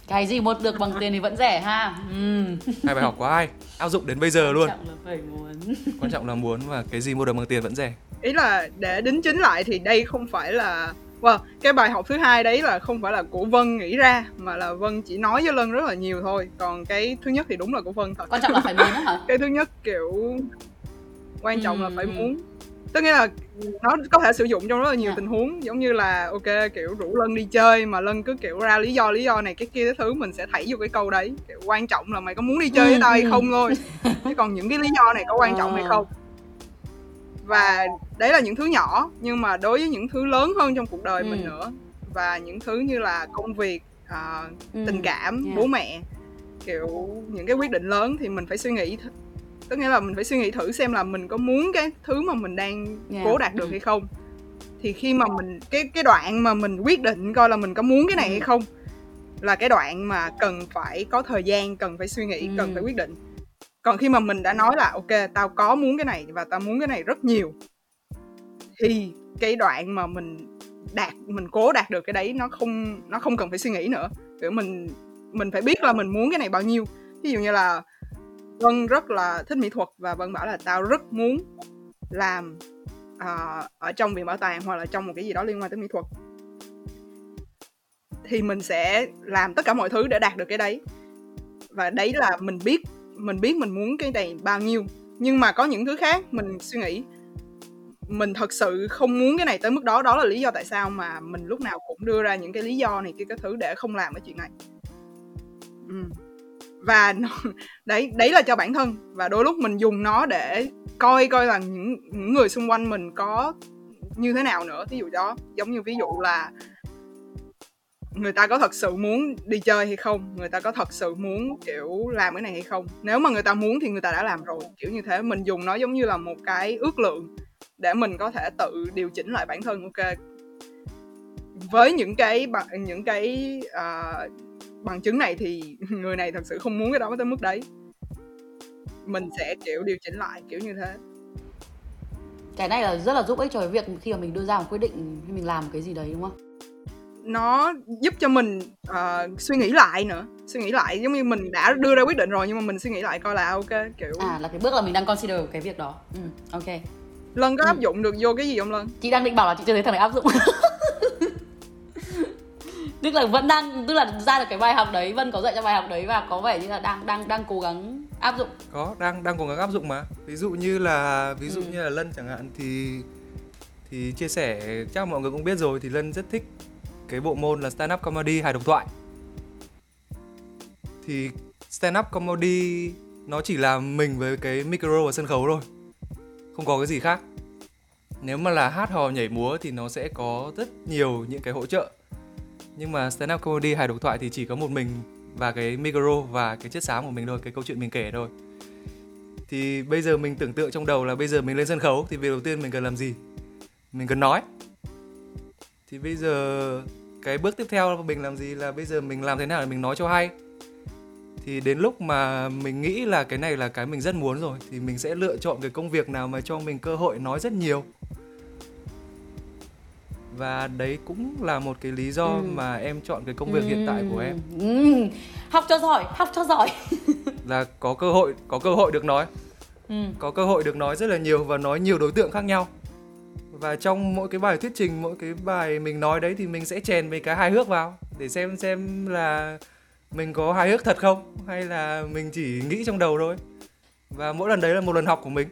Speaker 2: Cái gì một được bằng tiền thì vẫn rẻ ha. Ừ.
Speaker 3: hai bài học có ai? Áp dụng đến bây giờ luôn.
Speaker 2: Trọng là phải muốn.
Speaker 3: Quan trọng là muốn và cái gì mua được bằng tiền vẫn rẻ.
Speaker 1: Ý là để đính chính lại thì đây không phải là well, cái bài học thứ hai đấy là không phải là của Vân nghĩ ra mà là Vân chỉ nói với Lân rất là nhiều thôi. Còn cái thứ nhất thì đúng là của Vân thật
Speaker 2: quan trọng là phải muốn á hả?
Speaker 1: Cái thứ nhất kiểu quan trọng là phải
Speaker 2: Ừ.
Speaker 1: muốn tức nghĩa là nó có thể sử dụng trong rất là nhiều
Speaker 2: Dạ.
Speaker 1: tình huống giống như là ok kiểu rủ lân đi chơi mà lân cứ kiểu ra lý do lý do này cái kia cái thứ mình sẽ thảy vô cái câu đấy kiểu quan trọng là mày có muốn đi chơi với
Speaker 2: Ừ,
Speaker 1: tao hay
Speaker 2: ừ.
Speaker 1: không thôi chứ còn những cái lý do này có quan trọng hay
Speaker 2: Ờ.
Speaker 1: không và đấy là những thứ nhỏ nhưng mà đối với những thứ lớn hơn trong cuộc đời
Speaker 2: Ừ.
Speaker 1: mình nữa và những thứ như là công việc
Speaker 2: Ừ.
Speaker 1: tình cảm
Speaker 2: Yeah.
Speaker 1: bố mẹ kiểu những cái quyết định lớn thì mình phải suy nghĩ tức nghĩa là mình phải suy nghĩ thử xem là mình có muốn cái thứ mà mình đang
Speaker 2: Yeah.
Speaker 1: cố đạt được
Speaker 2: Ừ.
Speaker 1: hay không thì khi mà mình cái cái đoạn mà mình quyết định coi là mình có muốn cái này
Speaker 2: Ừ.
Speaker 1: hay không là cái đoạn mà cần phải có thời gian cần phải suy nghĩ
Speaker 2: Ừ.
Speaker 1: cần phải quyết định còn khi mà mình đã nói là ok tao có muốn cái này và tao muốn cái này rất nhiều thì cái đoạn mà mình đạt mình cố đạt được cái đấy nó không nó không cần phải suy nghĩ nữa kiểu mình mình phải biết là mình muốn cái này bao nhiêu ví dụ như là vân rất là thích mỹ thuật và vân bảo là tao rất muốn làm uh, ở trong viện bảo tàng hoặc là trong một cái gì đó liên quan tới mỹ thuật. Thì mình sẽ làm tất cả mọi thứ để đạt được cái đấy. Và đấy là mình biết mình biết mình muốn cái này bao nhiêu. Nhưng mà có những thứ khác mình suy nghĩ mình thật sự không muốn cái này tới mức đó. Đó là lý do tại sao mà mình lúc nào cũng đưa ra những cái lý do này kia cái thứ để không làm cái chuyện này. Ừ và nó, đấy đấy là cho bản thân. Và đôi lúc mình dùng nó để coi coi là những, những người xung quanh mình có như thế nào nữa. Ví dụ đó giống như ví dụ là người ta có thật sự muốn đi chơi hay không? Người ta có thật sự muốn kiểu làm cái này hay không? Nếu mà người ta muốn thì người ta đã làm rồi. Kiểu như thế. Mình dùng nó giống như là một cái ước lượng để mình có thể tự điều chỉnh lại bản thân. Ok với những cái bằng những cái uh, bằng chứng này thì người này thật sự không muốn cái đó tới mức đấy. Mình sẽ kiểu điều chỉnh lại kiểu như thế.
Speaker 2: Cái này là rất là giúp ích cho cái việc khi mà mình đưa ra một quyết định hay mình làm cái gì đấy đúng không?
Speaker 1: Nó giúp cho mình uh, suy nghĩ lại nữa. Suy nghĩ lại giống như mình đã đưa ra quyết định rồi nhưng mà mình suy nghĩ lại coi là ok kiểu
Speaker 2: à là cái bước là mình đang consider cái việc đó. Ừ, ok.
Speaker 1: Lân có
Speaker 2: Ừ.
Speaker 1: áp dụng được vô cái gì không lân?
Speaker 2: Chị đang định bảo là chị chưa thấy thằng này áp dụng tức là vẫn đang tức là ra được cái bài học đấy vân có dạy cho bài học đấy và có vẻ như là đang đang đang cố gắng áp dụng.
Speaker 3: Có đang đang cố gắng áp dụng mà. Ví dụ như là ví dụ
Speaker 2: Ừ.
Speaker 3: như là lân chẳng hạn thì thì chia sẻ chắc mọi người cũng biết rồi thì lân rất thích cái bộ môn là stand up comedy hài độc thoại. Thì stand up comedy nó chỉ là mình với cái micro và sân khấu thôi không có cái gì khác. Nếu mà là hát hò nhảy múa thì nó sẽ có rất nhiều những cái hỗ trợ nhưng mà stand up comedy hài độc thoại thì chỉ có một mình và cái micro và cái chất xám của mình thôi, cái câu chuyện mình kể thôi. Thì bây giờ mình tưởng tượng trong đầu là bây giờ mình lên sân khấu thì việc đầu tiên mình cần làm gì? Mình cần nói. Thì bây giờ cái bước tiếp theo mình làm gì là bây giờ mình làm thế nào để mình nói cho hay? Thì đến lúc mà mình nghĩ là cái này là cái mình rất muốn rồi thì mình sẽ lựa chọn cái công việc nào mà cho mình cơ hội nói rất nhiều và đấy cũng là một cái lý do
Speaker 2: Ừ.
Speaker 3: mà em chọn cái công việc hiện tại của em.
Speaker 2: Ừ. học cho giỏi học cho giỏi.
Speaker 3: Là có cơ hội có cơ hội được nói.
Speaker 2: Ừ.
Speaker 3: có cơ hội được nói rất là nhiều và nói nhiều đối tượng khác nhau. Và trong mỗi cái bài thuyết trình mỗi cái bài mình nói đấy thì mình sẽ chèn mấy cái hài hước vào để xem xem là mình có hài hước thật không hay là mình chỉ nghĩ trong đầu thôi. Và mỗi lần đấy là một lần học của mình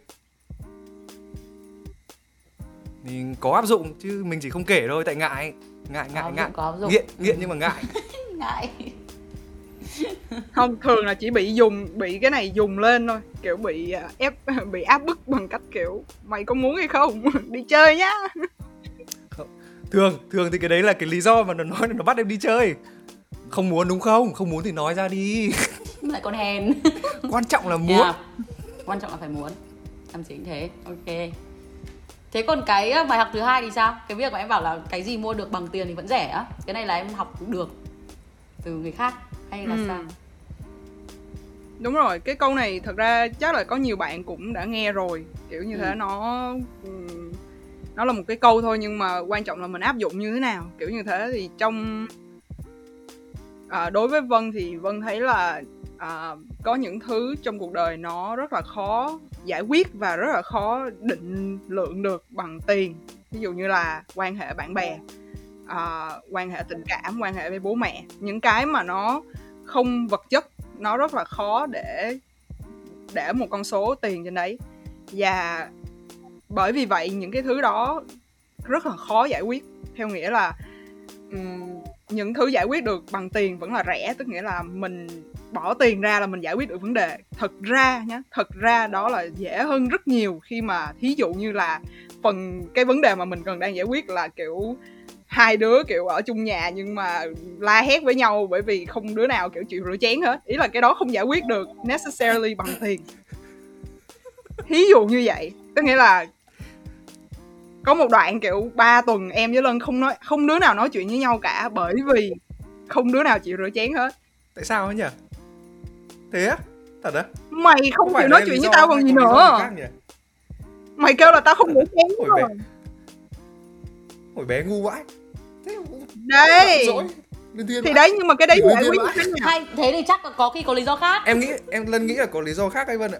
Speaker 3: mình có áp dụng chứ mình chỉ không kể thôi tại ngại. Ngại ngại
Speaker 2: áp
Speaker 3: ngại.
Speaker 2: dụng, có áp dụng.
Speaker 3: nghiện nghiện nhưng mà ngại.
Speaker 2: Ngại.
Speaker 1: Không thường là chỉ bị dùng bị cái này dùng lên thôi. Kiểu bị à, ép bị áp bức bằng cách kiểu mày có muốn hay không? Đi chơi nhá.
Speaker 3: Thường thường thì cái đấy là cái lý do mà nó nói là nó bắt em đi chơi. Không muốn đúng không? Không muốn thì nói ra đi.
Speaker 2: Lại còn hèn.
Speaker 3: Quan trọng là muốn.
Speaker 2: Yeah. quan trọng là phải muốn. Em chính thế. Ok thế còn cái ờ, bài học thứ hai thì sao? Cái việc mà em bảo là cái gì mua được bằng tiền thì vẫn rẻ á. Cái này là em học được từ người khác hay là
Speaker 1: Ừ.
Speaker 2: sao?
Speaker 1: Đúng rồi cái câu này thật ra chắc là có nhiều bạn cũng đã nghe rồi. Kiểu như
Speaker 2: Ừ.
Speaker 1: thế nó ừm, nó là một cái câu thôi nhưng mà quan trọng là mình áp dụng như thế nào. Kiểu như thế thì trong à, đối với vân thì vân thấy là à, có những thứ trong cuộc đời nó rất là khó giải quyết và rất là khó định lượng được bằng tiền. Ví dụ như là quan hệ bạn bè à, quan hệ tình cảm quan hệ với bố mẹ. Những cái mà nó không vật chất nó rất là khó để để một con số tiền trên đấy. Và bởi vì vậy những cái thứ đó rất là khó giải quyết. Theo nghĩa là um, những thứ giải quyết được bằng tiền vẫn là rẻ tức nghĩa là mình bỏ tiền ra là mình giải quyết được vấn đề. Thật ra nhé thật ra đó là dễ hơn rất nhiều khi mà thí dụ như là phần, cái vấn đề mà mình cần đang giải quyết là kiểu hai đứa kiểu ở chung nhà nhưng mà la hét với nhau bởi vì không đứa nào kiểu chịu rửa chén hết. Ý là cái đó không giải quyết được necessarily bằng tiền. Thí dụ như vậy tức nghĩa là có một đoạn kiểu 3 tuần em với lân không nói, không đứa nào nói chuyện với nhau cả bởi vì không đứa nào chịu rửa chén hết.
Speaker 3: Tại sao ấy nhỉ? Thế á? Thật á?
Speaker 1: Mày không, không chịu nói chuyện với tao còn gì nữa. mày kêu là tao không rửa chén
Speaker 3: hồi
Speaker 1: rồi.
Speaker 3: bé. Hồi bé ngu vãi.
Speaker 1: Đây. thì đấy nhưng mà cái đấy giải quyết như thế nào
Speaker 2: hay thế thì chắc có khi có lý do khác.
Speaker 3: Em nghĩ em lần nghĩ là có lý do khác hay vân ạ.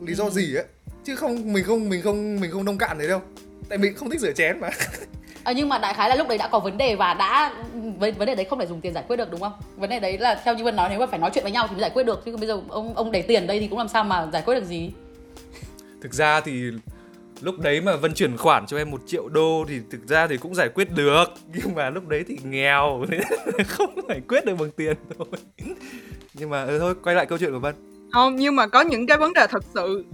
Speaker 3: Lý do ừ. gì á chứ không mình không mình không mình không nông cạn đấy đâu. Tại mình không thích rửa chén mà
Speaker 2: à, nhưng mà đại khái là lúc đấy đã có vấn đề và đã vấn vấn đề đấy không phải dùng tiền giải quyết được đúng không? Vấn đề đấy là theo như vân nói nếu mà phải nói chuyện với nhau thì mới giải quyết được chứ bây giờ ông ông để tiền đây thì cũng làm sao mà giải quyết được gì?
Speaker 3: Thực ra thì lúc đấy mà vân chuyển khoản cho em một triệu đô thì thực ra thì cũng giải quyết được nhưng mà lúc đấy thì nghèo không giải quyết được bằng tiền thôi. Nhưng mà ừ, thôi quay lại câu chuyện của vân.
Speaker 1: Không nhưng mà có những cái vấn đề thật sự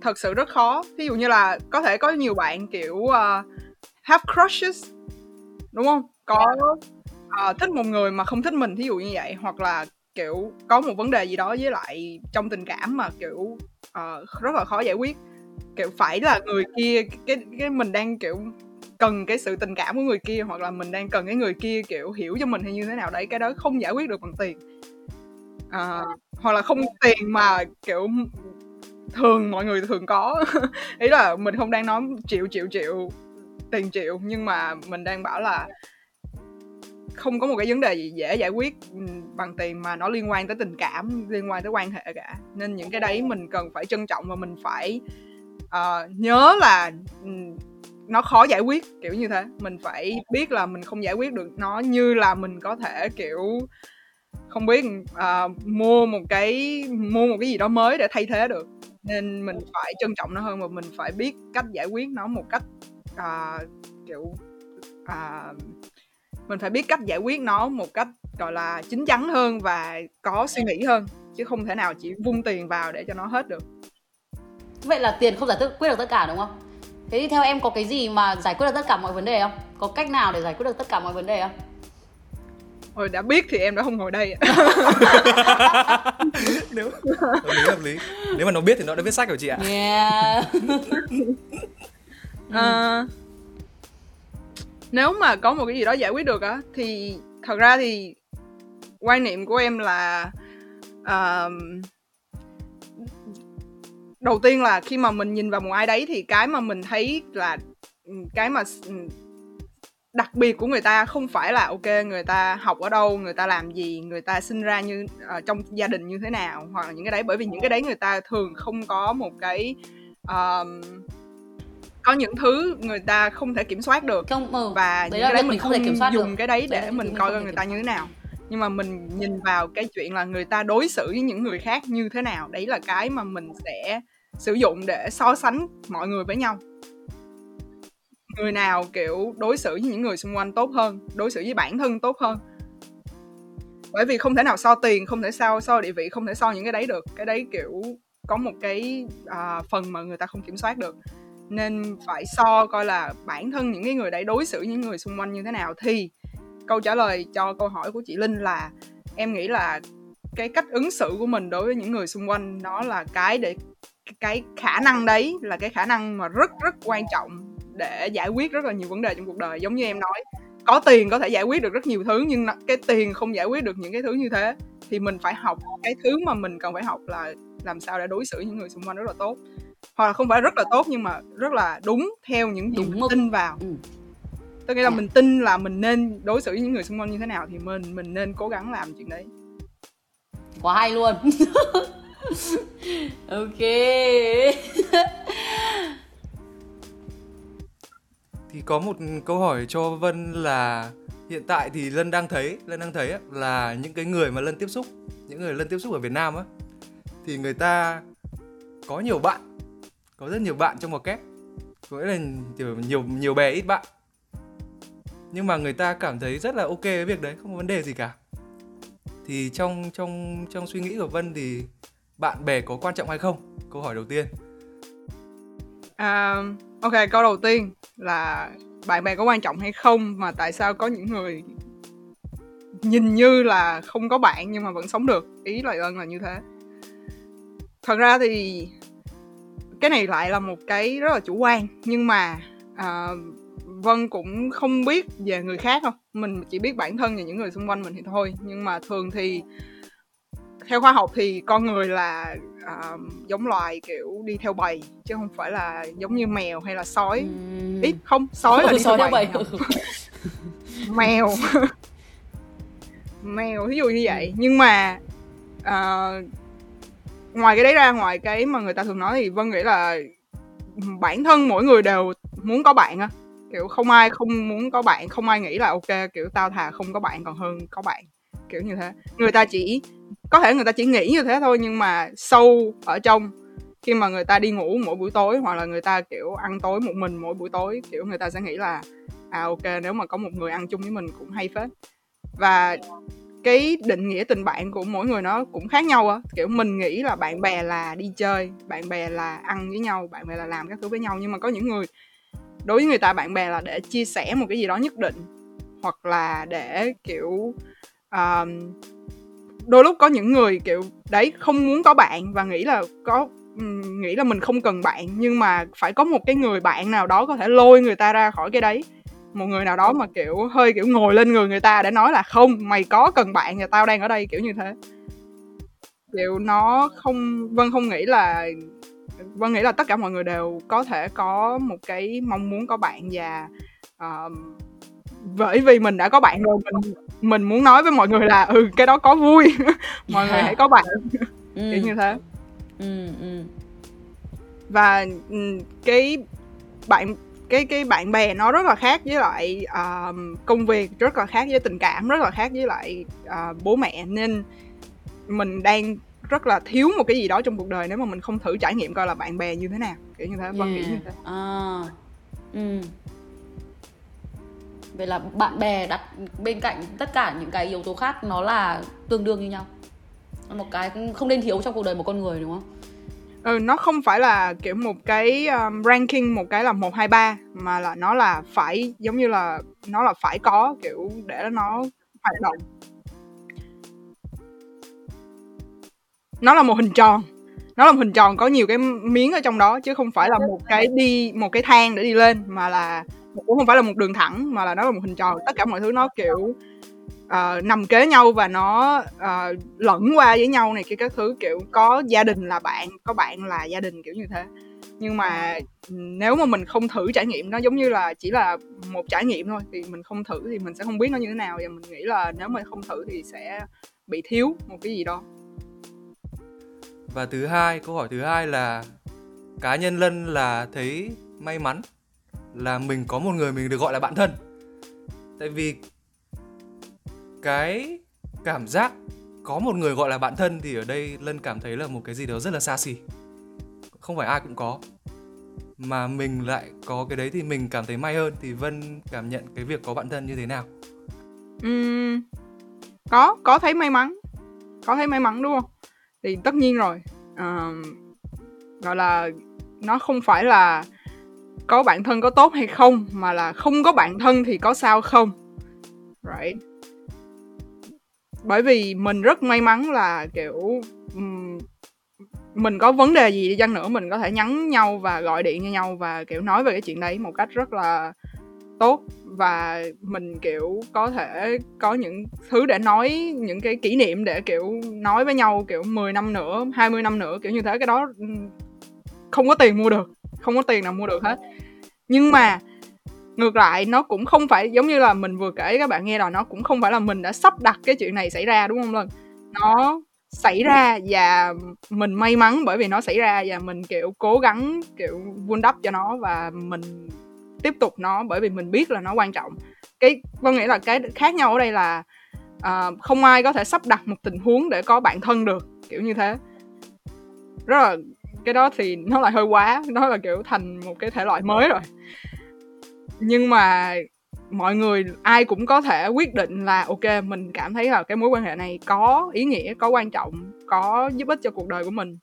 Speaker 1: thật sự rất khó. Ví dụ như là có thể có nhiều bạn kiểu uh, have crushes. Đúng không? Có uh, thích một người mà không thích mình thí dụ như vậy. Hoặc là kiểu có một vấn đề gì đó với lại trong tình cảm mà kiểu uh, rất là khó giải quyết. Kiểu phải là người kia cái cái mình đang kiểu cần cái sự tình cảm của người kia hoặc là mình đang cần cái người kia kiểu hiểu cho mình hay như thế nào đấy cái đó không giải quyết được bằng tiền. À, hoặc là không tiền mà kiểu thường mọi người thường có. Ý là mình không đang nói triệu triệu triệu tiền triệu nhưng mà mình đang bảo là không có một cái vấn đề gì dễ giải quyết ừ, bằng tiền mà nó liên quan tới tình cảm liên quan tới quan hệ cả. Nên những cái đấy mình cần phải trân trọng và mình phải uh, nhớ là ừ, nó khó giải quyết kiểu như thế. Mình phải biết là mình không giải quyết được nó như là mình có thể kiểu không biết uh, mua một cái mua một cái gì đó mới để thay thế được. Nên mình phải trân trọng nó hơn và mình phải biết cách giải quyết nó một cách uh, kiểu uh, mình phải biết cách giải quyết nó một cách gọi là chín chắn hơn và có suy nghĩ hơn chứ không thể nào chỉ vung tiền vào để cho nó hết được.
Speaker 2: Vậy là tiền không giải quyết được tất cả đúng không? Thế thì theo em có cái gì mà giải quyết được tất cả mọi vấn đề không? Có cách nào để giải quyết được tất cả mọi vấn đề không?
Speaker 1: Ôi đã biết thì em đã không ngồi đây
Speaker 3: Nếu hợp lý hợp lý. Nếu mà nó biết thì nó đã viết sách rồi chị ạ.
Speaker 2: Yeah
Speaker 1: à, Nếu mà có một cái gì đó giải quyết được á Thì thật ra thì quan niệm của em là uh, đầu tiên là khi mà mình nhìn vào một ai đấy thì cái mà mình thấy là cái mà đặc biệt của người ta không phải là ok người ta học ở đâu người ta làm gì người ta sinh ra như uh, trong gia đình như thế nào hoặc là những cái đấy. Bởi vì những cái đấy người ta thường không có một cái um, có những thứ người ta không thể kiểm soát được.
Speaker 2: Không, ừ.
Speaker 1: và những cái đấy mình không thể kiểm soát dùng được. cái đấy để đấy mình coi coi người ta như thế nào. Nhưng mà mình nhìn vào cái chuyện là người ta đối xử với những người khác như thế nào. Đấy là cái mà mình sẽ sử dụng để so sánh mọi người với nhau. Người nào kiểu đối xử với những người xung quanh tốt hơn đối xử với bản thân tốt hơn. Bởi vì không thể nào so tiền không thể so so địa vị không thể so những cái đấy được. Cái đấy kiểu có một cái à, phần mà người ta không kiểm soát được nên phải so coi là bản thân những cái người đấy đối xử những người xung quanh như thế nào. Thì câu trả lời cho câu hỏi của chị linh là em nghĩ là cái cách ứng xử của mình đối với những người xung quanh nó là cái để, cái khả năng đấy là cái khả năng mà rất rất quan trọng để giải quyết rất là nhiều vấn đề trong cuộc đời. Giống như em nói, có tiền có thể giải quyết được rất nhiều thứ nhưng cái tiền không giải quyết được những cái thứ như thế thì mình phải học cái thứ mà mình cần phải học là làm sao để đối xử những người xung quanh rất là tốt hoặc là không phải rất là tốt nhưng mà rất là đúng theo những gì đúng mình tin vào. Ừ. tức nghĩa là mình tin là mình nên đối xử với những người xung quanh như thế nào thì mình mình nên cố gắng làm chuyện đấy.
Speaker 2: Quá hay luôn. Ok.
Speaker 3: Thì có một câu hỏi cho Vân là hiện tại thì Lân đang thấy Lân đang thấy là những cái người mà Lân tiếp xúc những người Lân tiếp xúc ở Việt Nam á thì người ta có nhiều bạn có rất nhiều bạn trong một kép. Có nghĩa là kiểu nhiều nhiều bè ít bạn. Nhưng mà người ta cảm thấy rất là ok với việc đấy không có vấn đề gì cả. Thì trong trong trong suy nghĩ của Vân thì bạn bè có quan trọng hay không? Câu hỏi đầu tiên.
Speaker 1: À, ok, câu đầu tiên là bạn bè có quan trọng hay không mà tại sao có những người nhìn như là không có bạn nhưng mà vẫn sống được? Ý lời ơn là như thế. Thật ra thì cái này lại là một cái rất là chủ quan nhưng mà à, vân cũng không biết về người khác không mình chỉ biết bản thân và những người xung quanh mình thì thôi. Nhưng mà thường thì theo khoa học thì con người là uh, giống loài kiểu đi theo bầy chứ không phải là giống như mèo hay là sói.
Speaker 2: Ừm.
Speaker 1: ít không sói là đi
Speaker 2: sói
Speaker 1: theo
Speaker 2: theo
Speaker 1: bầy
Speaker 2: bầy.
Speaker 1: Mèo. Mèo ví dụ như vậy. Nhưng mà uh, ngoài cái đấy ra, ngoài cái mà người ta thường nói thì vân nghĩ là bản thân mỗi người đều muốn có bạn á. Kiểu không ai không muốn có bạn, không ai nghĩ là ok, kiểu tao thà không có bạn còn hơn có bạn, kiểu như thế. Người ta chỉ, có thể người ta chỉ nghĩ như thế thôi nhưng mà sâu ở trong. Khi mà người ta đi ngủ mỗi buổi tối hoặc là người ta, kiểu, ăn tối một mình mỗi buổi tối, kiểu người ta sẽ nghĩ là à ok, nếu mà có một người ăn chung với mình cũng hay phết. Và cái định nghĩa tình bạn của mỗi người nó cũng khác nhau á. Kiểu mình nghĩ là bạn bè là đi chơi bạn bè là ăn với nhau bạn bè là làm các thứ với nhau. Nhưng mà có những người đối với người ta bạn bè là để chia sẻ một cái gì đó nhất định hoặc là để kiểu um, đôi lúc có những người kiểu đấy không muốn có bạn và nghĩ là có nghĩ là mình không cần bạn nhưng mà phải có một cái người bạn nào đó có thể lôi người ta ra khỏi cái đấy một người nào đó mà kiểu hơi kiểu ngồi lên người người ta để nói là không mày có cần bạn và tao đang ở đây kiểu như thế kiểu nó không vân không nghĩ là vân nghĩ là tất cả mọi người đều có thể có một cái mong muốn có bạn và um, bởi vì mình đã có bạn rồi mình mình muốn nói với mọi người là ừ cái đó có vui mọi người hãy có bạn
Speaker 2: Ừ.
Speaker 1: kiểu như thế
Speaker 2: Ừ, ừ.
Speaker 1: và cái bạn cái cái bạn bè nó rất là khác với lại um, công việc rất là khác với tình cảm rất là khác với lại uh, bố mẹ nên mình đang rất là thiếu một cái gì đó trong cuộc đời nếu mà mình không thử trải nghiệm coi là bạn bè như thế nào kiểu như thế vân nghĩ như thế
Speaker 2: À. Ừ. Vậy là bạn bè đặt bên cạnh tất cả những cái yếu tố khác nó là tương đương như nhau. Một cái không nên thiếu trong cuộc đời một con người đúng không?
Speaker 1: Ừ, nó không phải là kiểu một cái um, ranking một cái là một hai ba mà là nó là phải giống như là nó là phải có kiểu để nó hoạt động. Nó là một hình tròn. Nó là một hình tròn có nhiều cái miếng ở trong đó chứ không phải là một cái đi một cái thang để đi lên mà là cũng không phải là một đường thẳng mà là nó là một hình tròn. Tất cả mọi thứ nó kiểu uh, nằm kế nhau và nó uh, lẫn qua với nhau này kia các thứ kiểu có gia đình là bạn có bạn là gia đình kiểu như thế. Nhưng mà nếu mà mình không thử trải nghiệm nó giống như là chỉ là một trải nghiệm thôi thì mình không thử thì mình sẽ không biết nó như thế nào. Và mình nghĩ là nếu mà không thử thì sẽ bị thiếu một cái gì đó.
Speaker 3: Và thứ hai, câu hỏi thứ hai là cá nhân Lân là thấy may mắn là mình có một người mình được gọi là bạn thân. Tại vì cái cảm giác có một người gọi là bạn thân thì ở đây Lân cảm thấy là một cái gì đó rất là xa xỉ. Không phải ai cũng có. Mà mình lại có cái đấy thì mình cảm thấy may hơn thì Vân cảm nhận cái việc có bạn thân như thế nào?
Speaker 1: uhm, có có thấy may mắn có thấy may mắn đúng không thì tất nhiên rồi uh, gọi là nó không phải là có bạn thân có tốt hay không mà là không có bạn thân thì có sao không right bởi vì mình rất may mắn là kiểu um, mình có vấn đề gì đi chăng nữa mình có thể nhắn nhau và gọi điện cho nhau và kiểu nói về cái chuyện đấy một cách rất là tốt. Và mình kiểu có thể có những thứ để nói những cái kỷ niệm để kiểu nói với nhau kiểu 10 năm nữa 20 năm nữa kiểu như thế. Cái đó không có tiền mua được không có tiền nào mua được hết. Nhưng mà ngược lại nó cũng không phải giống như là mình vừa kể các bạn nghe là nó cũng không phải là mình đã sắp đặt cái chuyện này xảy ra đúng không lần nó xảy ra và mình may mắn bởi vì nó xảy ra và mình kiểu cố gắng kiểu vun đắp cho nó và mình tiếp tục nó bởi vì mình biết là nó quan trọng. Cái có nghĩa là cái khác nhau ở đây là uh, không ai có thể sắp đặt một tình huống để có bạn thân được kiểu như thế. Rất là cái đó thì nó lại hơi quá nó là kiểu thành một cái thể loại mới rồi nhưng mà mọi người, ai cũng có thể quyết định là, ok, mình cảm thấy là cái mối quan hệ này có ý nghĩa, có quan trọng, có giúp ích cho cuộc đời của mình,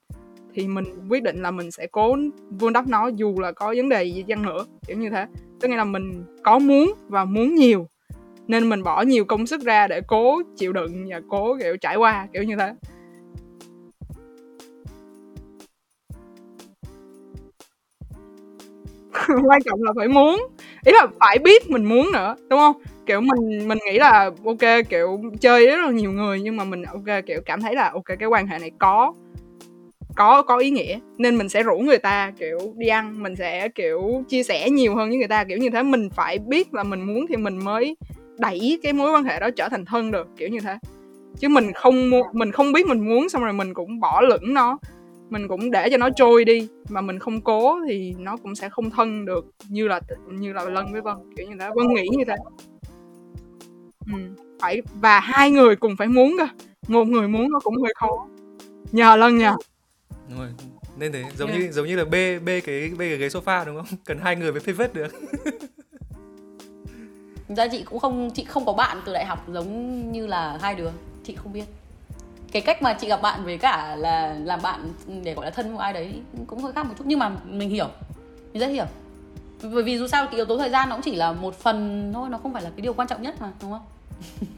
Speaker 1: thì mình quyết định là mình sẽ cố vun đắp nó dù là có vấn đề gì chăng nữa, kiểu như thế. Tức nghĩa là mình có muốn và muốn nhiều, nên mình bỏ nhiều công sức ra để cố chịu đựng và cố, kiểu, trải qua, kiểu như thế. quan trọng là phải muốn. Ý là phải biết mình muốn nữa, đúng không? Kiểu mình mình nghĩ là, ok, kiểu chơi rất là nhiều người, nhưng mà mình, ok, kiểu cảm thấy là, ok, cái quan hệ này có có có ý nghĩa, nên mình sẽ rủ người ta, kiểu, đi ăn. Mình sẽ, kiểu, chia sẻ nhiều hơn với người ta, kiểu như thế. Mình phải biết là mình muốn thì mình mới đẩy cái mối quan hệ đó trở thành thân được, kiểu như thế. Chứ mình không muốn mình không biết mình muốn, xong rồi mình cũng bỏ lửng nó mình cũng để cho nó trôi đi mà mình không cố thì nó cũng sẽ không thân được như là như là lân với vân kiểu như thế. Vân nghĩ như thế. Ừ, phải và hai người cùng phải muốn cơ. Một người muốn nó cũng hơi khó. Nhờ lân nhờ.
Speaker 3: Đúng rồi nên thế giống yeah. như giống như là bê bê cái bê cái ghế sofa đúng không? Cần hai người mới phê vết được.
Speaker 2: Ra chị cũng không chị không có bạn từ đại học giống như là hai đứa. Chị không biết cái cách mà chị gặp bạn với cả là làm bạn để gọi là thân với ai đấy cũng hơi khác một chút. Nhưng mà mình hiểu mình rất hiểu. Bởi vì dù sao cái yếu tố thời gian nó cũng chỉ là một phần thôi nó không phải là cái điều quan trọng nhất mà đúng không?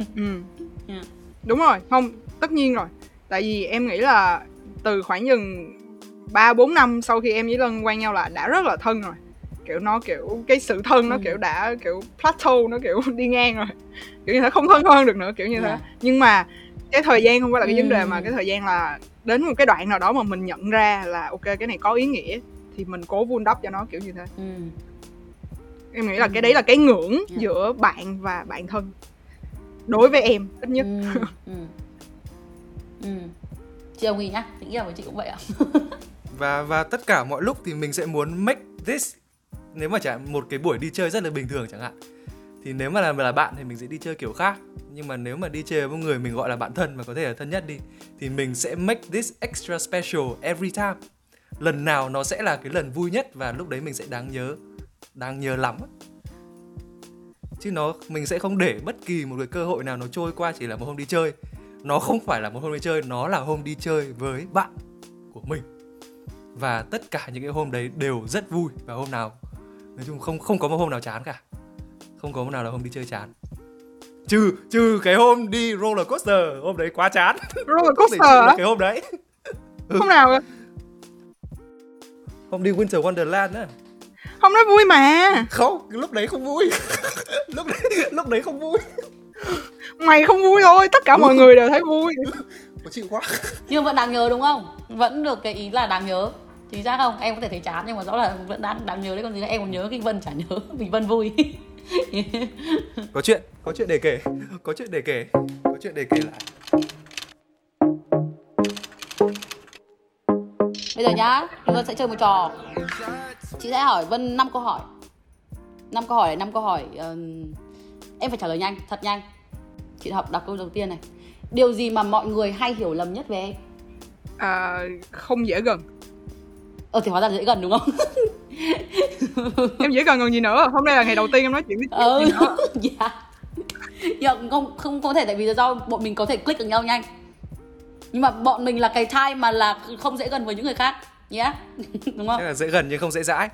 Speaker 1: Ừ. Yeah. đúng rồi không tất nhiên rồi. Tại vì em nghĩ là từ khoảng chừng ba bốn năm sau khi em với lân quen nhau là đã rất là thân rồi. Kiểu nó kiểu cái sự thân nó ừ. kiểu đã kiểu plateau nó kiểu đi ngang rồi. Kiểu như thế không thân hơn được nữa kiểu như yeah. thế. Nhưng mà cái thời gian không phải là cái vấn đề mà cái thời gian là đến một cái đoạn nào đó mà mình nhận ra là ok cái này có ý nghĩa thì mình cố vun đắp cho nó kiểu như thế ừ. em nghĩ là cái đấy là cái ngưỡng yeah. giữa bạn và bạn thân đối với em ít nhất ừ. Ừ.
Speaker 2: Ừ. chị đồng ý nhá chị nghĩ là với chị cũng vậy ạ
Speaker 3: và và tất cả mọi lúc thì mình sẽ muốn make this nếu mà chẳng một cái buổi đi chơi rất là bình thường chẳng hạn thì nếu mà là, là bạn thì mình sẽ đi chơi kiểu khác. Nhưng mà nếu mà đi chơi với một người mình gọi là bạn thân và có thể là thân nhất đi thì mình sẽ make this extra special every time. Lần nào nó sẽ là cái lần vui nhất và lúc đấy mình sẽ đáng nhớ đáng nhớ lắm. Chứ nó mình sẽ không để bất kỳ một cái cơ hội nào nó trôi qua chỉ là một hôm đi chơi. Nó không phải là một hôm đi chơi nó là hôm đi chơi với bạn của mình. Và tất cả những cái hôm đấy đều rất vui và hôm nào. Nói chung không không có một hôm nào chán cả không có hôm nào là hôm đi chơi chán. Trừ trừ cái hôm đi roller coaster hôm đấy quá chán.
Speaker 1: Roller coaster là
Speaker 3: cái hôm đấy.
Speaker 1: Hôm nào cơ
Speaker 3: hôm đi winter wonderland á.
Speaker 1: Hôm đó vui mà.
Speaker 3: Không lúc đấy không vui. Lúc đấy lúc đấy không vui.
Speaker 1: Mày không vui thôi tất cả mọi người đều thấy vui.
Speaker 3: Có chịu quá.
Speaker 2: Nhưng vẫn đáng nhớ đúng không? Vẫn được cái ý là đáng nhớ. Chính xác không? Em có thể thấy chán nhưng mà rõ là vẫn đáng đáng nhớ đấy. Còn gì nữa? Em còn nhớ khi vân chả nhớ vì vân vui
Speaker 3: có chuyện có chuyện để kể có chuyện để kể có chuyện để kể lại.
Speaker 2: Bây giờ nhá chúng ta sẽ chơi một trò. Chị sẽ hỏi vân 5 câu hỏi. 5 câu hỏi này 5 câu hỏi uh, em phải trả lời nhanh thật nhanh. Chị học đọc câu đầu tiên này. Điều gì mà mọi người hay hiểu lầm nhất về em?
Speaker 1: À, không dễ gần.
Speaker 2: Ờ thì hóa ra dễ gần đúng không
Speaker 1: em dễ gần còn gì nữa. Hôm nay là ngày đầu tiên em nói chuyện với chị ừ.
Speaker 2: dạ. Dạ không không có thể tại vì do bọn mình có thể click được nhau nhanh. Nhưng mà bọn mình là cái type mà là không dễ gần với những người khác. Nhé yeah? đúng không?
Speaker 3: Là dễ gần nhưng không dễ dãi.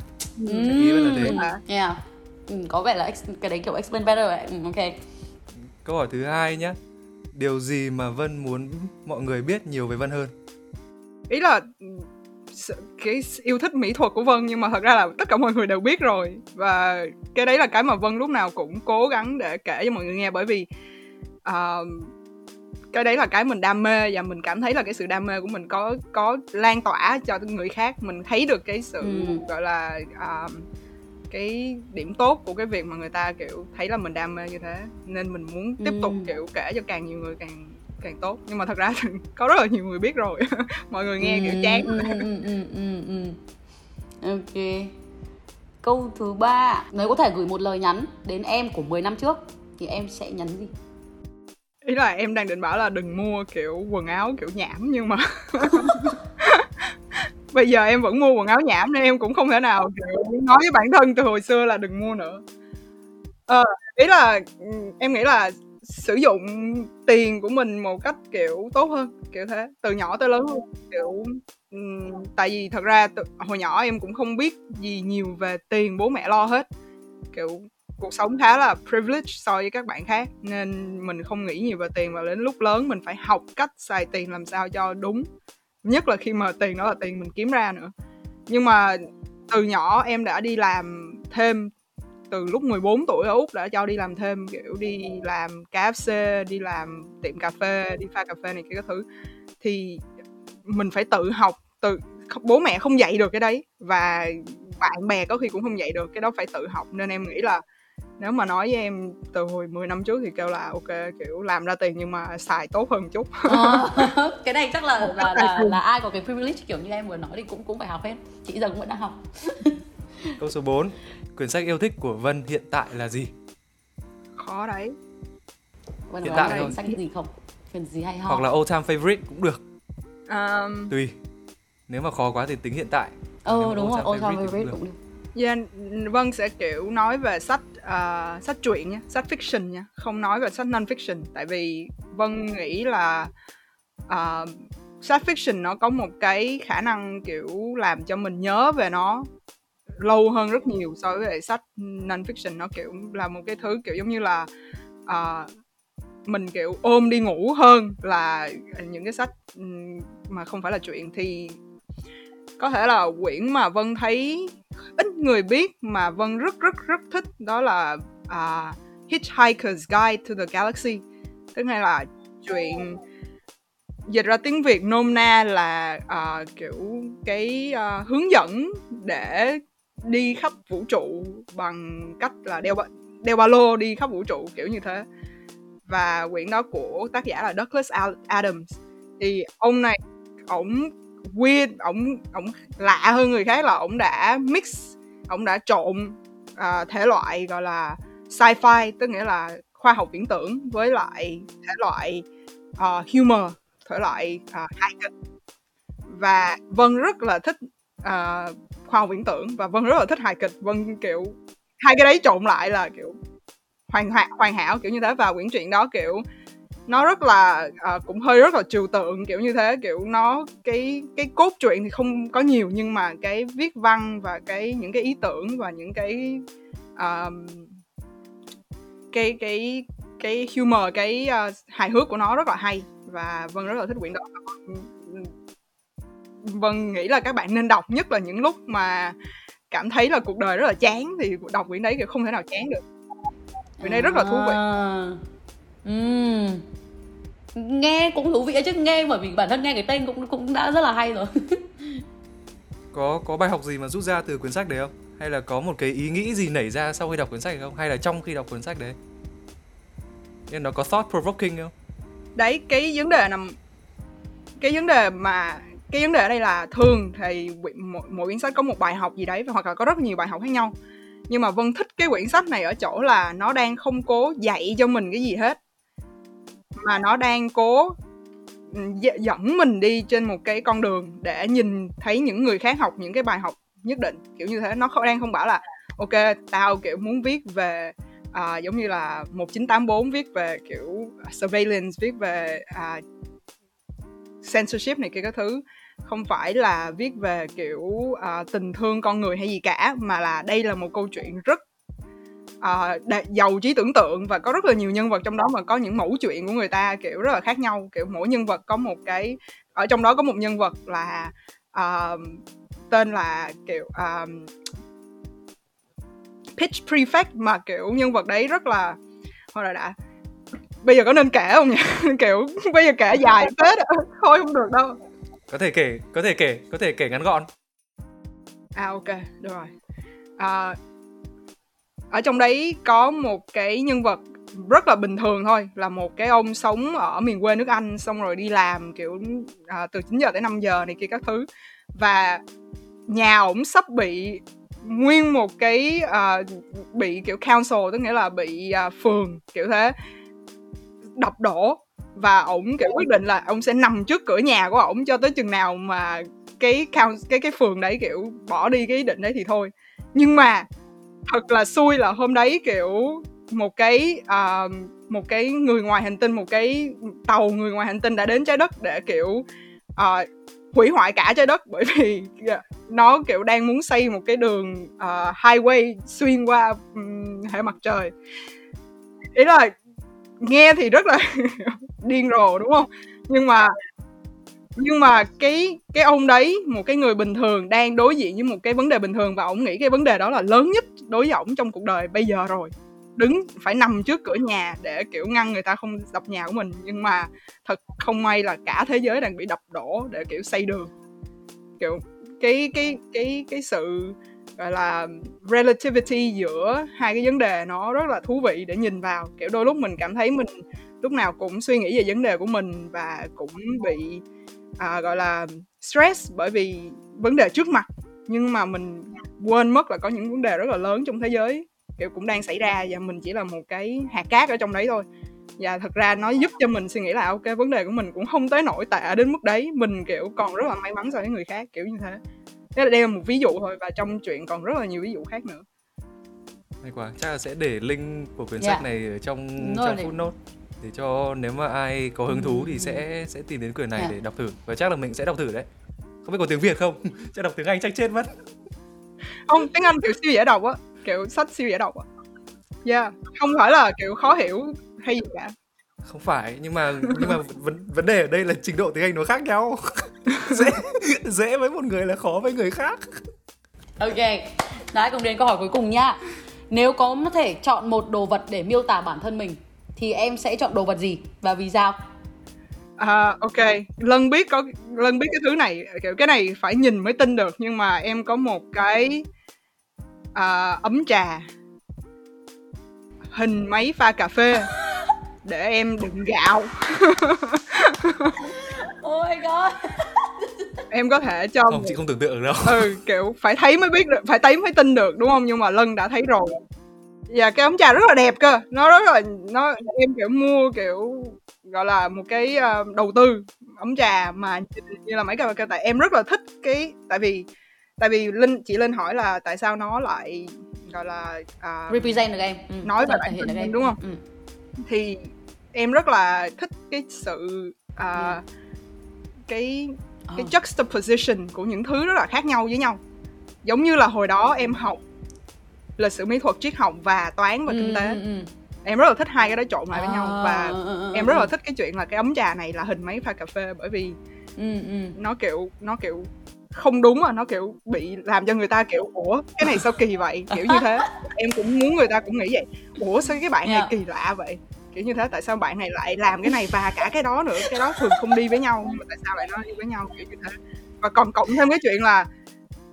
Speaker 2: Ừ. ý là thế. Yeah. ừ, có vẻ là cái đấy kiểu explain better vậy. Ừ, ok.
Speaker 3: Câu hỏi thứ hai nhé điều gì mà vân muốn mọi người biết nhiều về vân hơn?
Speaker 1: Ý là cái yêu thích mỹ thuật của Vân nhưng mà thật ra là tất cả mọi người đều biết rồi và cái đấy là cái mà Vân lúc nào cũng cố gắng để kể cho mọi người nghe bởi vì uh, cái đấy là cái mình đam mê và mình cảm thấy là cái sự đam mê của mình có có lan tỏa cho người khác mình thấy được cái sự ừ. gọi là uh, cái điểm tốt của cái việc mà người ta kiểu thấy là mình đam mê như thế nên mình muốn tiếp tục ừ. kiểu kể cho càng nhiều người càng càng tốt. Nhưng mà thật ra có rất là nhiều người biết rồi. Mọi người nghe ừ, kiểu chán. Ừ, ừ, ừ, ừ, ừ.
Speaker 2: ok. Câu thứ ba. Nếu có thể gửi một lời nhắn đến em của 10 năm trước thì em sẽ nhắn gì?
Speaker 1: Ý là em đang định bảo là đừng mua kiểu quần áo kiểu nhảm nhưng mà bây giờ em vẫn mua quần áo nhảm nên em cũng không thể nào kiểu nói với bản thân từ hồi xưa là đừng mua nữa. Ờ ý là em nghĩ là sử dụng tiền của mình một cách kiểu tốt hơn kiểu thế. Từ nhỏ tới lớn luôn kiểu um, tại vì thật ra từ, hồi nhỏ em cũng không biết gì nhiều về tiền bố mẹ lo hết. Kiểu cuộc sống khá là privilege so với các bạn khác nên mình không nghĩ nhiều về tiền và đến lúc lớn mình phải học cách xài tiền làm sao cho đúng. Nhất là khi mà tiền đó là tiền mình kiếm ra nữa. Nhưng mà từ nhỏ em đã đi làm thêm từ lúc 14 tuổi ở Úc đã cho đi làm thêm kiểu đi làm KFC, đi làm tiệm cà phê, đi pha cà phê này kia các thứ. Thì mình phải tự học từ bố mẹ không dạy được cái đấy và bạn bè có khi cũng không dạy được cái đó phải tự học. Nên em nghĩ là nếu mà nói với em từ hồi 10 năm trước thì kêu là ok kiểu làm ra tiền nhưng mà xài tốt hơn chút.
Speaker 2: À, cái này chắc là là, là là ai có cái privilege kiểu như em vừa nói thì cũng cũng phải học hết. Chị giờ cũng vẫn đang học.
Speaker 3: Câu số 4 quyển sách yêu thích của Vân hiện tại là gì?
Speaker 1: Khó đấy.
Speaker 2: Vân hiện tại thôi. sách gì không? Quyển gì hay ho?
Speaker 3: Hoặc là all time favorite cũng được.
Speaker 1: Um...
Speaker 3: tùy. Nếu mà khó quá thì tính hiện tại.
Speaker 2: Ừ đúng rồi all time favorite, favorite cũng được.
Speaker 1: Yeah, Vân sẽ kiểu nói về sách uh, sách truyện nha, sách fiction nha, không nói về sách non fiction tại vì Vân nghĩ là uh, sách fiction nó có một cái khả năng kiểu làm cho mình nhớ về nó lâu hơn rất nhiều so với sách non fiction nó kiểu là một cái thứ kiểu giống như là uh, mình kiểu ôm đi ngủ hơn là những cái sách mà không phải là chuyện thì có thể là quyển mà Vân thấy ít người biết mà Vân rất rất rất thích đó là uh, Hitchhiker's Guide to the Galaxy. Tức là chuyện dịch ra tiếng Việt nôm na là uh, kiểu cái uh, hướng dẫn để đi khắp vũ trụ bằng cách là đeo ba, đeo ba lô đi khắp vũ trụ kiểu như thế. Và quyển đó của tác giả là Douglas Adams. Thì ông này ổng weird ổng ổng lạ hơn người khác là ổng đã mix ổng đã trộn uh, thể loại gọi là sci-fi tức nghĩa là khoa học viễn tưởng với lại thể loại uh, humor thể loại à, uh, hài kịch và vân rất là thích à, khoa học viễn tưởng. Và vân rất là thích hài kịch. Vân kiểu hai cái đấy trộn lại là kiểu hoàn hoàn hoàn hảo kiểu như thế. Và quyển truyện đó kiểu nó rất là à, cũng hơi rất là trừu tượng kiểu như thế. Kiểu nó cái cái cốt truyện thì không có nhiều nhưng mà cái viết văn và cái những cái ý tưởng và những cái uh, cái cái cái humor cái uh, hài hước của nó rất là hay. Và vân rất là thích quyển đó. Ừ, vân nghĩ là các bạn nên đọc nhất là những lúc mà cảm thấy là cuộc đời rất là chán thì đọc quyển đấy thì không thể nào chán được. Quyển đấy rất là thú vị.
Speaker 2: Uhm nghe cũng thú vị chứ nghe bởi vì bản thân nghe cái tên cũng cũng đã rất là hay rồi.
Speaker 3: Có có bài học gì mà rút ra từ cuốn sách đấy không? Hay là có một cái ý nghĩ gì nảy ra sau khi đọc cuốn sách không? Hay là trong khi đọc cuốn sách đấy? Nên nó có thought provoking không?
Speaker 1: Đấy cái vấn đề nằm cái vấn đề mà cái vấn đề ở đây là thường thì mỗi, mỗi quyển sách có một bài học gì đấy hoặc là có rất nhiều bài học khác nhau. Nhưng mà vân thích cái quyển sách này ở chỗ là nó đang không cố dạy cho mình cái gì hết. Mà nó đang cố ừ, dẫn mình đi trên một cái con đường để nhìn thấy những người khác học những cái bài học nhất định. Kiểu như thế nó không đang không bảo là ok tao kiểu muốn viết về à, giống như là 1984 viết về kiểu surveillance viết về à, censorship này kia các thứ không phải là viết về kiểu uh, tình thương con người hay gì cả mà là đây là một câu chuyện rất uh, giàu trí tưởng tượng và có rất là nhiều nhân vật trong đó mà có những mẫu chuyện của người ta kiểu rất là khác nhau. Kiểu mỗi nhân vật có một cái ở trong đó có một nhân vật là uh, tên là kiểu uh, pitch prefect mà kiểu nhân vật đấy rất là thôi là đã bây giờ có nên kể không nhỉ? Kiểu bây giờ kể dài phết thôi không được đâu
Speaker 3: có thể kể có thể kể có thể kể ngắn gọn.
Speaker 1: À ok được rồi. À, ở trong đấy có một cái nhân vật rất là bình thường thôi là một cái ông sống ở miền quê nước Anh xong rồi đi làm kiểu à, từ 9 giờ tới 5 giờ này kia các thứ. Và nhà ổng sắp bị nguyên một cái à, bị kiểu council tức nghĩa là bị à, phường kiểu thế đập đổ và ổng kiểu quyết định là ông sẽ nằm trước cửa nhà của ổng cho tới chừng nào mà cái count cái cái phường đấy kiểu bỏ đi cái ý định đấy thì thôi. Nhưng mà thật là xui là hôm đấy kiểu một cái uh, một cái người ngoài hành tinh một cái tàu người ngoài hành tinh đã đến trái đất để kiểu uh, hủy hoại cả trái đất. Bởi vì ờ, nó kiểu đang muốn xây một cái đường uh, highway xuyên qua um, hệ mặt trời. Ý là nghe thì rất là điên rồ, đúng không? Nhưng mà nhưng mà cái cái ông đấy, một cái người bình thường đang đối diện với một cái vấn đề bình thường và ông nghĩ cái vấn đề đó là lớn nhất đối với ổng trong cuộc đời bây giờ rồi. Đứng, phải nằm trước cửa nhà để, kiểu, ngăn người ta không đập nhà của mình, nhưng mà thật không may là cả thế giới đang bị đập đổ để, kiểu, xây đường. Kiểu cái cái cái cái sự gọi là relativity giữa hai cái vấn đề nó rất là thú vị để nhìn vào. Kiểu đôi lúc mình cảm thấy mình lúc nào cũng suy nghĩ về vấn đề của mình và cũng bị à, gọi là stress bởi vì vấn đề trước mặt. Nhưng mà mình quên mất là có những vấn đề rất là lớn trong thế giới kiểu cũng đang xảy ra và mình chỉ là một cái hạt cát ở trong đấy thôi và thật ra nó giúp cho mình suy nghĩ là ok vấn đề của mình cũng không tới nổi tệ đến mức đấy. Mình kiểu còn rất là may mắn so với người khác kiểu như thế. Thế là đây là một ví dụ thôi và trong chuyện còn rất là nhiều ví dụ khác nữa.
Speaker 3: Hay quá chắc là sẽ để link của quyển yeah. sách này ở trong Rồi trong footnote. Để cho nếu mà ai có hứng thú thì sẽ sẽ tìm đến quyển này yeah. để đọc thử. Và chắc là mình sẽ đọc thử đấy. Không biết có tiếng việt không? Chắc đọc tiếng anh chắc chết mất.
Speaker 1: Không tiếng anh kiểu siêu dễ đọc á. Kiểu sách siêu dễ đọc á. Yeah không phải là kiểu khó hiểu hay gì cả.
Speaker 3: Không phải nhưng mà nhưng mà vấn vấn đề ở đây là trình độ tiếng anh nó khác nhau. Dễ dễ với một người là khó với người khác.
Speaker 2: Ok đấy cùng đến câu hỏi cuối cùng nha. Nếu có thể chọn một đồ vật để miêu tả bản thân mình thì em sẽ chọn đồ vật gì và vì sao?
Speaker 1: À, ok, Lân biết có Lân biết cái thứ này kiểu cái này phải nhìn mới tin được nhưng mà em có một cái à, ấm trà. Hình máy pha cà phê để em đựng gạo.
Speaker 2: oh my god.
Speaker 1: em có thể cho
Speaker 3: không một... chị không tưởng tượng được đâu.
Speaker 1: Ừ kiểu phải thấy mới biết được phải thấy mới tin được đúng không? Nhưng mà lân đã thấy rồi. Và cái ấm trà rất là đẹp cơ. Nó rất là nó em kiểu mua kiểu gọi là một cái uh, đầu tư ấm trà mà như là mấy cái tại em rất là thích cái tại vì tại vì linh chị linh hỏi là tại sao nó lại gọi là
Speaker 2: uh, represent được em.
Speaker 1: Ừ, nói về bản thân em. đúng không? Ừ. thì em rất là thích cái sự uh, cái cái oh. juxtaposition của những thứ rất là khác nhau với nhau. Giống như là hồi đó em học lịch sử mỹ thuật triết học và toán và kinh ừ, tế. ừ, ừ. em rất là thích hai cái đó trộn lại với à, nhau và ừ, em rất là thích cái chuyện là cái ấm trà này là hình máy pha cà phê bởi vì nó kiểu nó kiểu không đúng à nó kiểu bị làm cho người ta kiểu ủa cái này sao kỳ vậy? Kiểu như thế. Em cũng muốn người ta cũng nghĩ vậy. Ủa sao cái bạn này kỳ lạ vậy? Kiểu như thế. Tại sao bạn này lại làm cái này và cả cái đó nữa? Cái đó thường không đi với nhau nhưng mà tại sao lại nó đi với nhau? Kiểu như thế. Và còn cộng thêm cái chuyện là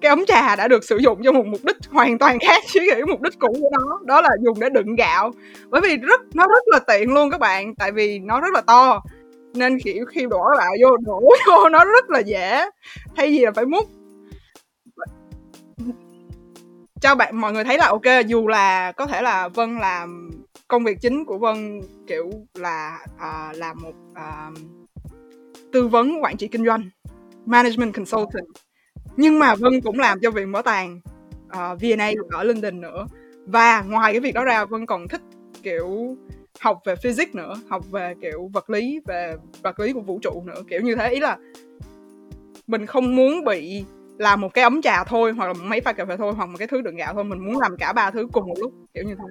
Speaker 1: cái ấm trà đã được sử dụng cho một mục đích hoàn toàn khác chứ cái mục đích cũ của nó. Đó là dùng để đựng gạo. Bởi vì rất nó rất là tiện luôn các bạn. Tại vì nó rất là to nên kiểu khi đổ lại vô đổ vô nó rất là dễ. Thay vì là phải múc. Cho bạn mọi người thấy là ok dù là có thể là vân làm công việc chính của vân kiểu là uh, là một uh, tư vấn quản trị kinh doanh management consultant. Nhưng mà vân cũng làm cho viện bảo tàng à, uh, VNA ở London nữa. Và ngoài cái việc đó ra vân còn thích kiểu học về physics nữa học về kiểu vật lý về vật lý của vũ trụ nữa. Kiểu như thế ý là mình không muốn bị làm một cái ấm trà thôi hoặc là một máy pha cà phê thôi hoặc một cái thứ đựng gạo thôi. Mình muốn làm cả ba thứ cùng một lúc kiểu như thế.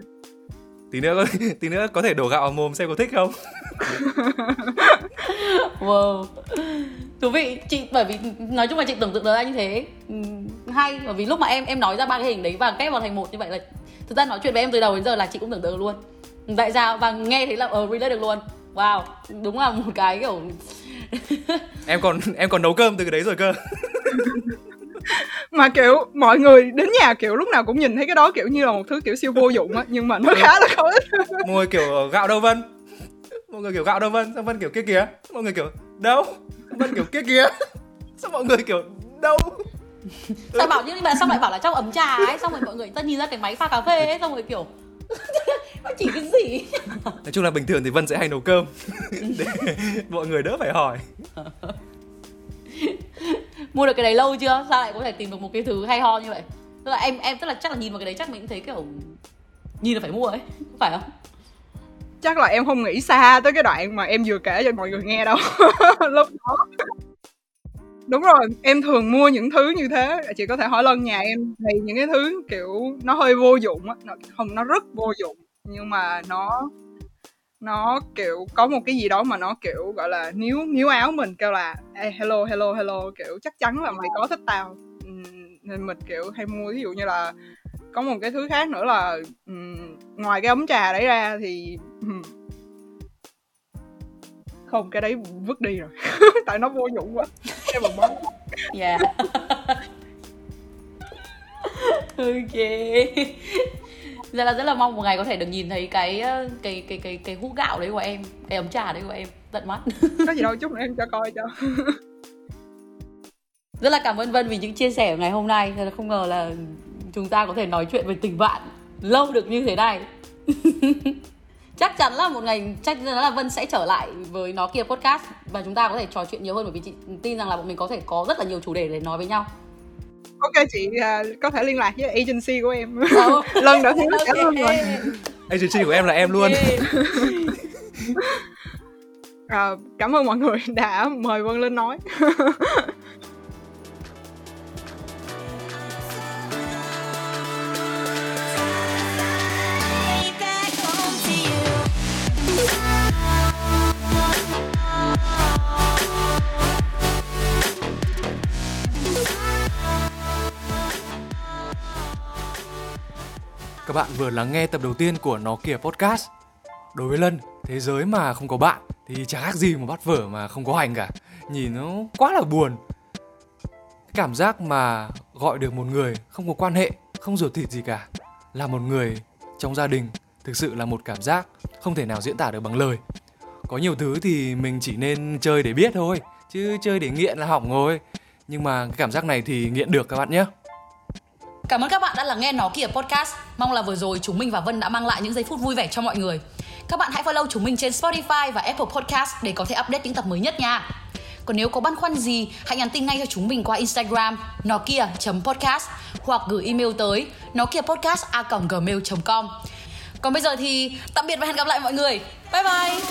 Speaker 3: Tí nữa tí nữa có thể đổ gạo vào mồm xem có thích không?
Speaker 2: Wow. Thú vị. Chị bởi vì nói chung là chị tưởng tượng ra như thế. Hay bởi vì lúc mà em em nói ra ba cái hình đấy và kép vào thành một như vậy là thực ra nói chuyện với em từ đầu đến giờ là chị cũng tưởng tượng luôn tại sao? Và nghe thấy là ờ uh, relate được luôn. Wow đúng là một cái kiểu
Speaker 3: em còn em còn nấu cơm từ cái đấy rồi cơ.
Speaker 1: Mà kiểu mọi người đến nhà kiểu lúc nào cũng nhìn thấy cái đó kiểu như là một thứ kiểu siêu vô dụng á nhưng mà nó khá là có ích
Speaker 3: mọi người kiểu gạo đâu vân? Mọi người kiểu gạo đâu vân? Xong vân kiểu kia kìa? Mọi người kiểu đâu? Vân kiểu kia kìa. Sao mọi người kiểu đâu?
Speaker 2: Sao bảo nhưng mà sao lại bảo là trong ấm trà ấy xong rồi mọi người ta nhìn ra cái máy pha cà phê ấy xong rồi kiểu chỉ cái gì?
Speaker 3: Nói chung là bình thường thì vân sẽ hay nấu cơm. Để mọi người đỡ phải hỏi.
Speaker 2: Mua được cái đấy lâu chưa? Sao lại có thể tìm được một cái thứ hay ho như vậy? Tức là em em tức là chắc là nhìn vào cái đấy chắc mình cũng thấy kiểu nhìn là phải mua ấy phải không?
Speaker 1: Chắc là em không nghĩ xa tới cái đoạn mà em vừa kể cho mọi người nghe đâu. Lúc đó đúng rồi em thường mua những thứ như thế. Chị có thể hỏi lần nhà em thì những cái thứ kiểu nó hơi vô dụng á nó, không nó rất vô dụng nhưng mà nó nó kiểu có một cái gì đó mà nó kiểu gọi là níu níu áo mình kêu là hey, hello hello hello. Kiểu chắc chắn là mày có thích tao. Nên mình kiểu hay mua ví dụ như là có một cái thứ khác nữa là um, ngoài cái ấm trà đấy ra thì um, không cái đấy vứt đi rồi. Tại nó vô dụng quá em mà bấm
Speaker 2: yeah ok Giờ là rất là mong một ngày có thể được nhìn thấy cái cái cái cái cái hũ gạo đấy của em, cái ấm trà đấy của em tận mắt.
Speaker 1: Có gì đâu chút nữa em cho coi cho.
Speaker 2: rất là cảm ơn Vân vì những chia sẻ ngày hôm nay. Thật là không ngờ là chúng ta có thể nói chuyện về tình bạn lâu được như thế này. Chắc chắn là một ngày chắc chắn là Vân sẽ trở lại với nó kia podcast và chúng ta có thể trò chuyện nhiều hơn bởi vì chị tin rằng là bọn mình có thể có rất là nhiều chủ đề để nói với nhau.
Speaker 1: Ok chị uh, có thể liên lạc với agency của em. Oh. lần đã thấy okay. cảm ơn rồi.
Speaker 3: Agency của em là em luôn.
Speaker 1: À, cảm ơn mọi người đã mời vân lên nói
Speaker 3: Các bạn vừa lắng nghe tập đầu tiên của Nó Kìa Podcast. Đối với Lân, thế giới mà không có bạn thì chả khác gì một bát vở mà không có hành cả. Nhìn nó quá là buồn. Cảm giác mà gọi được một người không có quan hệ, không ruột thịt gì cả Là một người trong gia đình thực sự là một cảm giác không thể nào diễn tả được bằng lời. Có nhiều thứ thì mình chỉ nên chơi để biết thôi Chứ chơi để nghiện là hỏng rồi. Nhưng mà cái cảm giác này thì nghiện được các bạn nhé.
Speaker 2: Cảm ơn các bạn đã lắng nghe nó kìa podcast. Mong là vừa rồi chúng mình và Vân đã mang lại những giây phút vui vẻ cho mọi người. Các bạn hãy follow chúng mình trên Spotify và Apple Podcast để có thể update những tập mới nhất nha. Còn nếu có băn khoăn gì, hãy nhắn tin ngay cho chúng mình qua Instagram nó kia.podcast hoặc gửi email tới nó kia podcast a gmail.com. Còn bây giờ thì tạm biệt và hẹn gặp lại mọi người. Bye bye.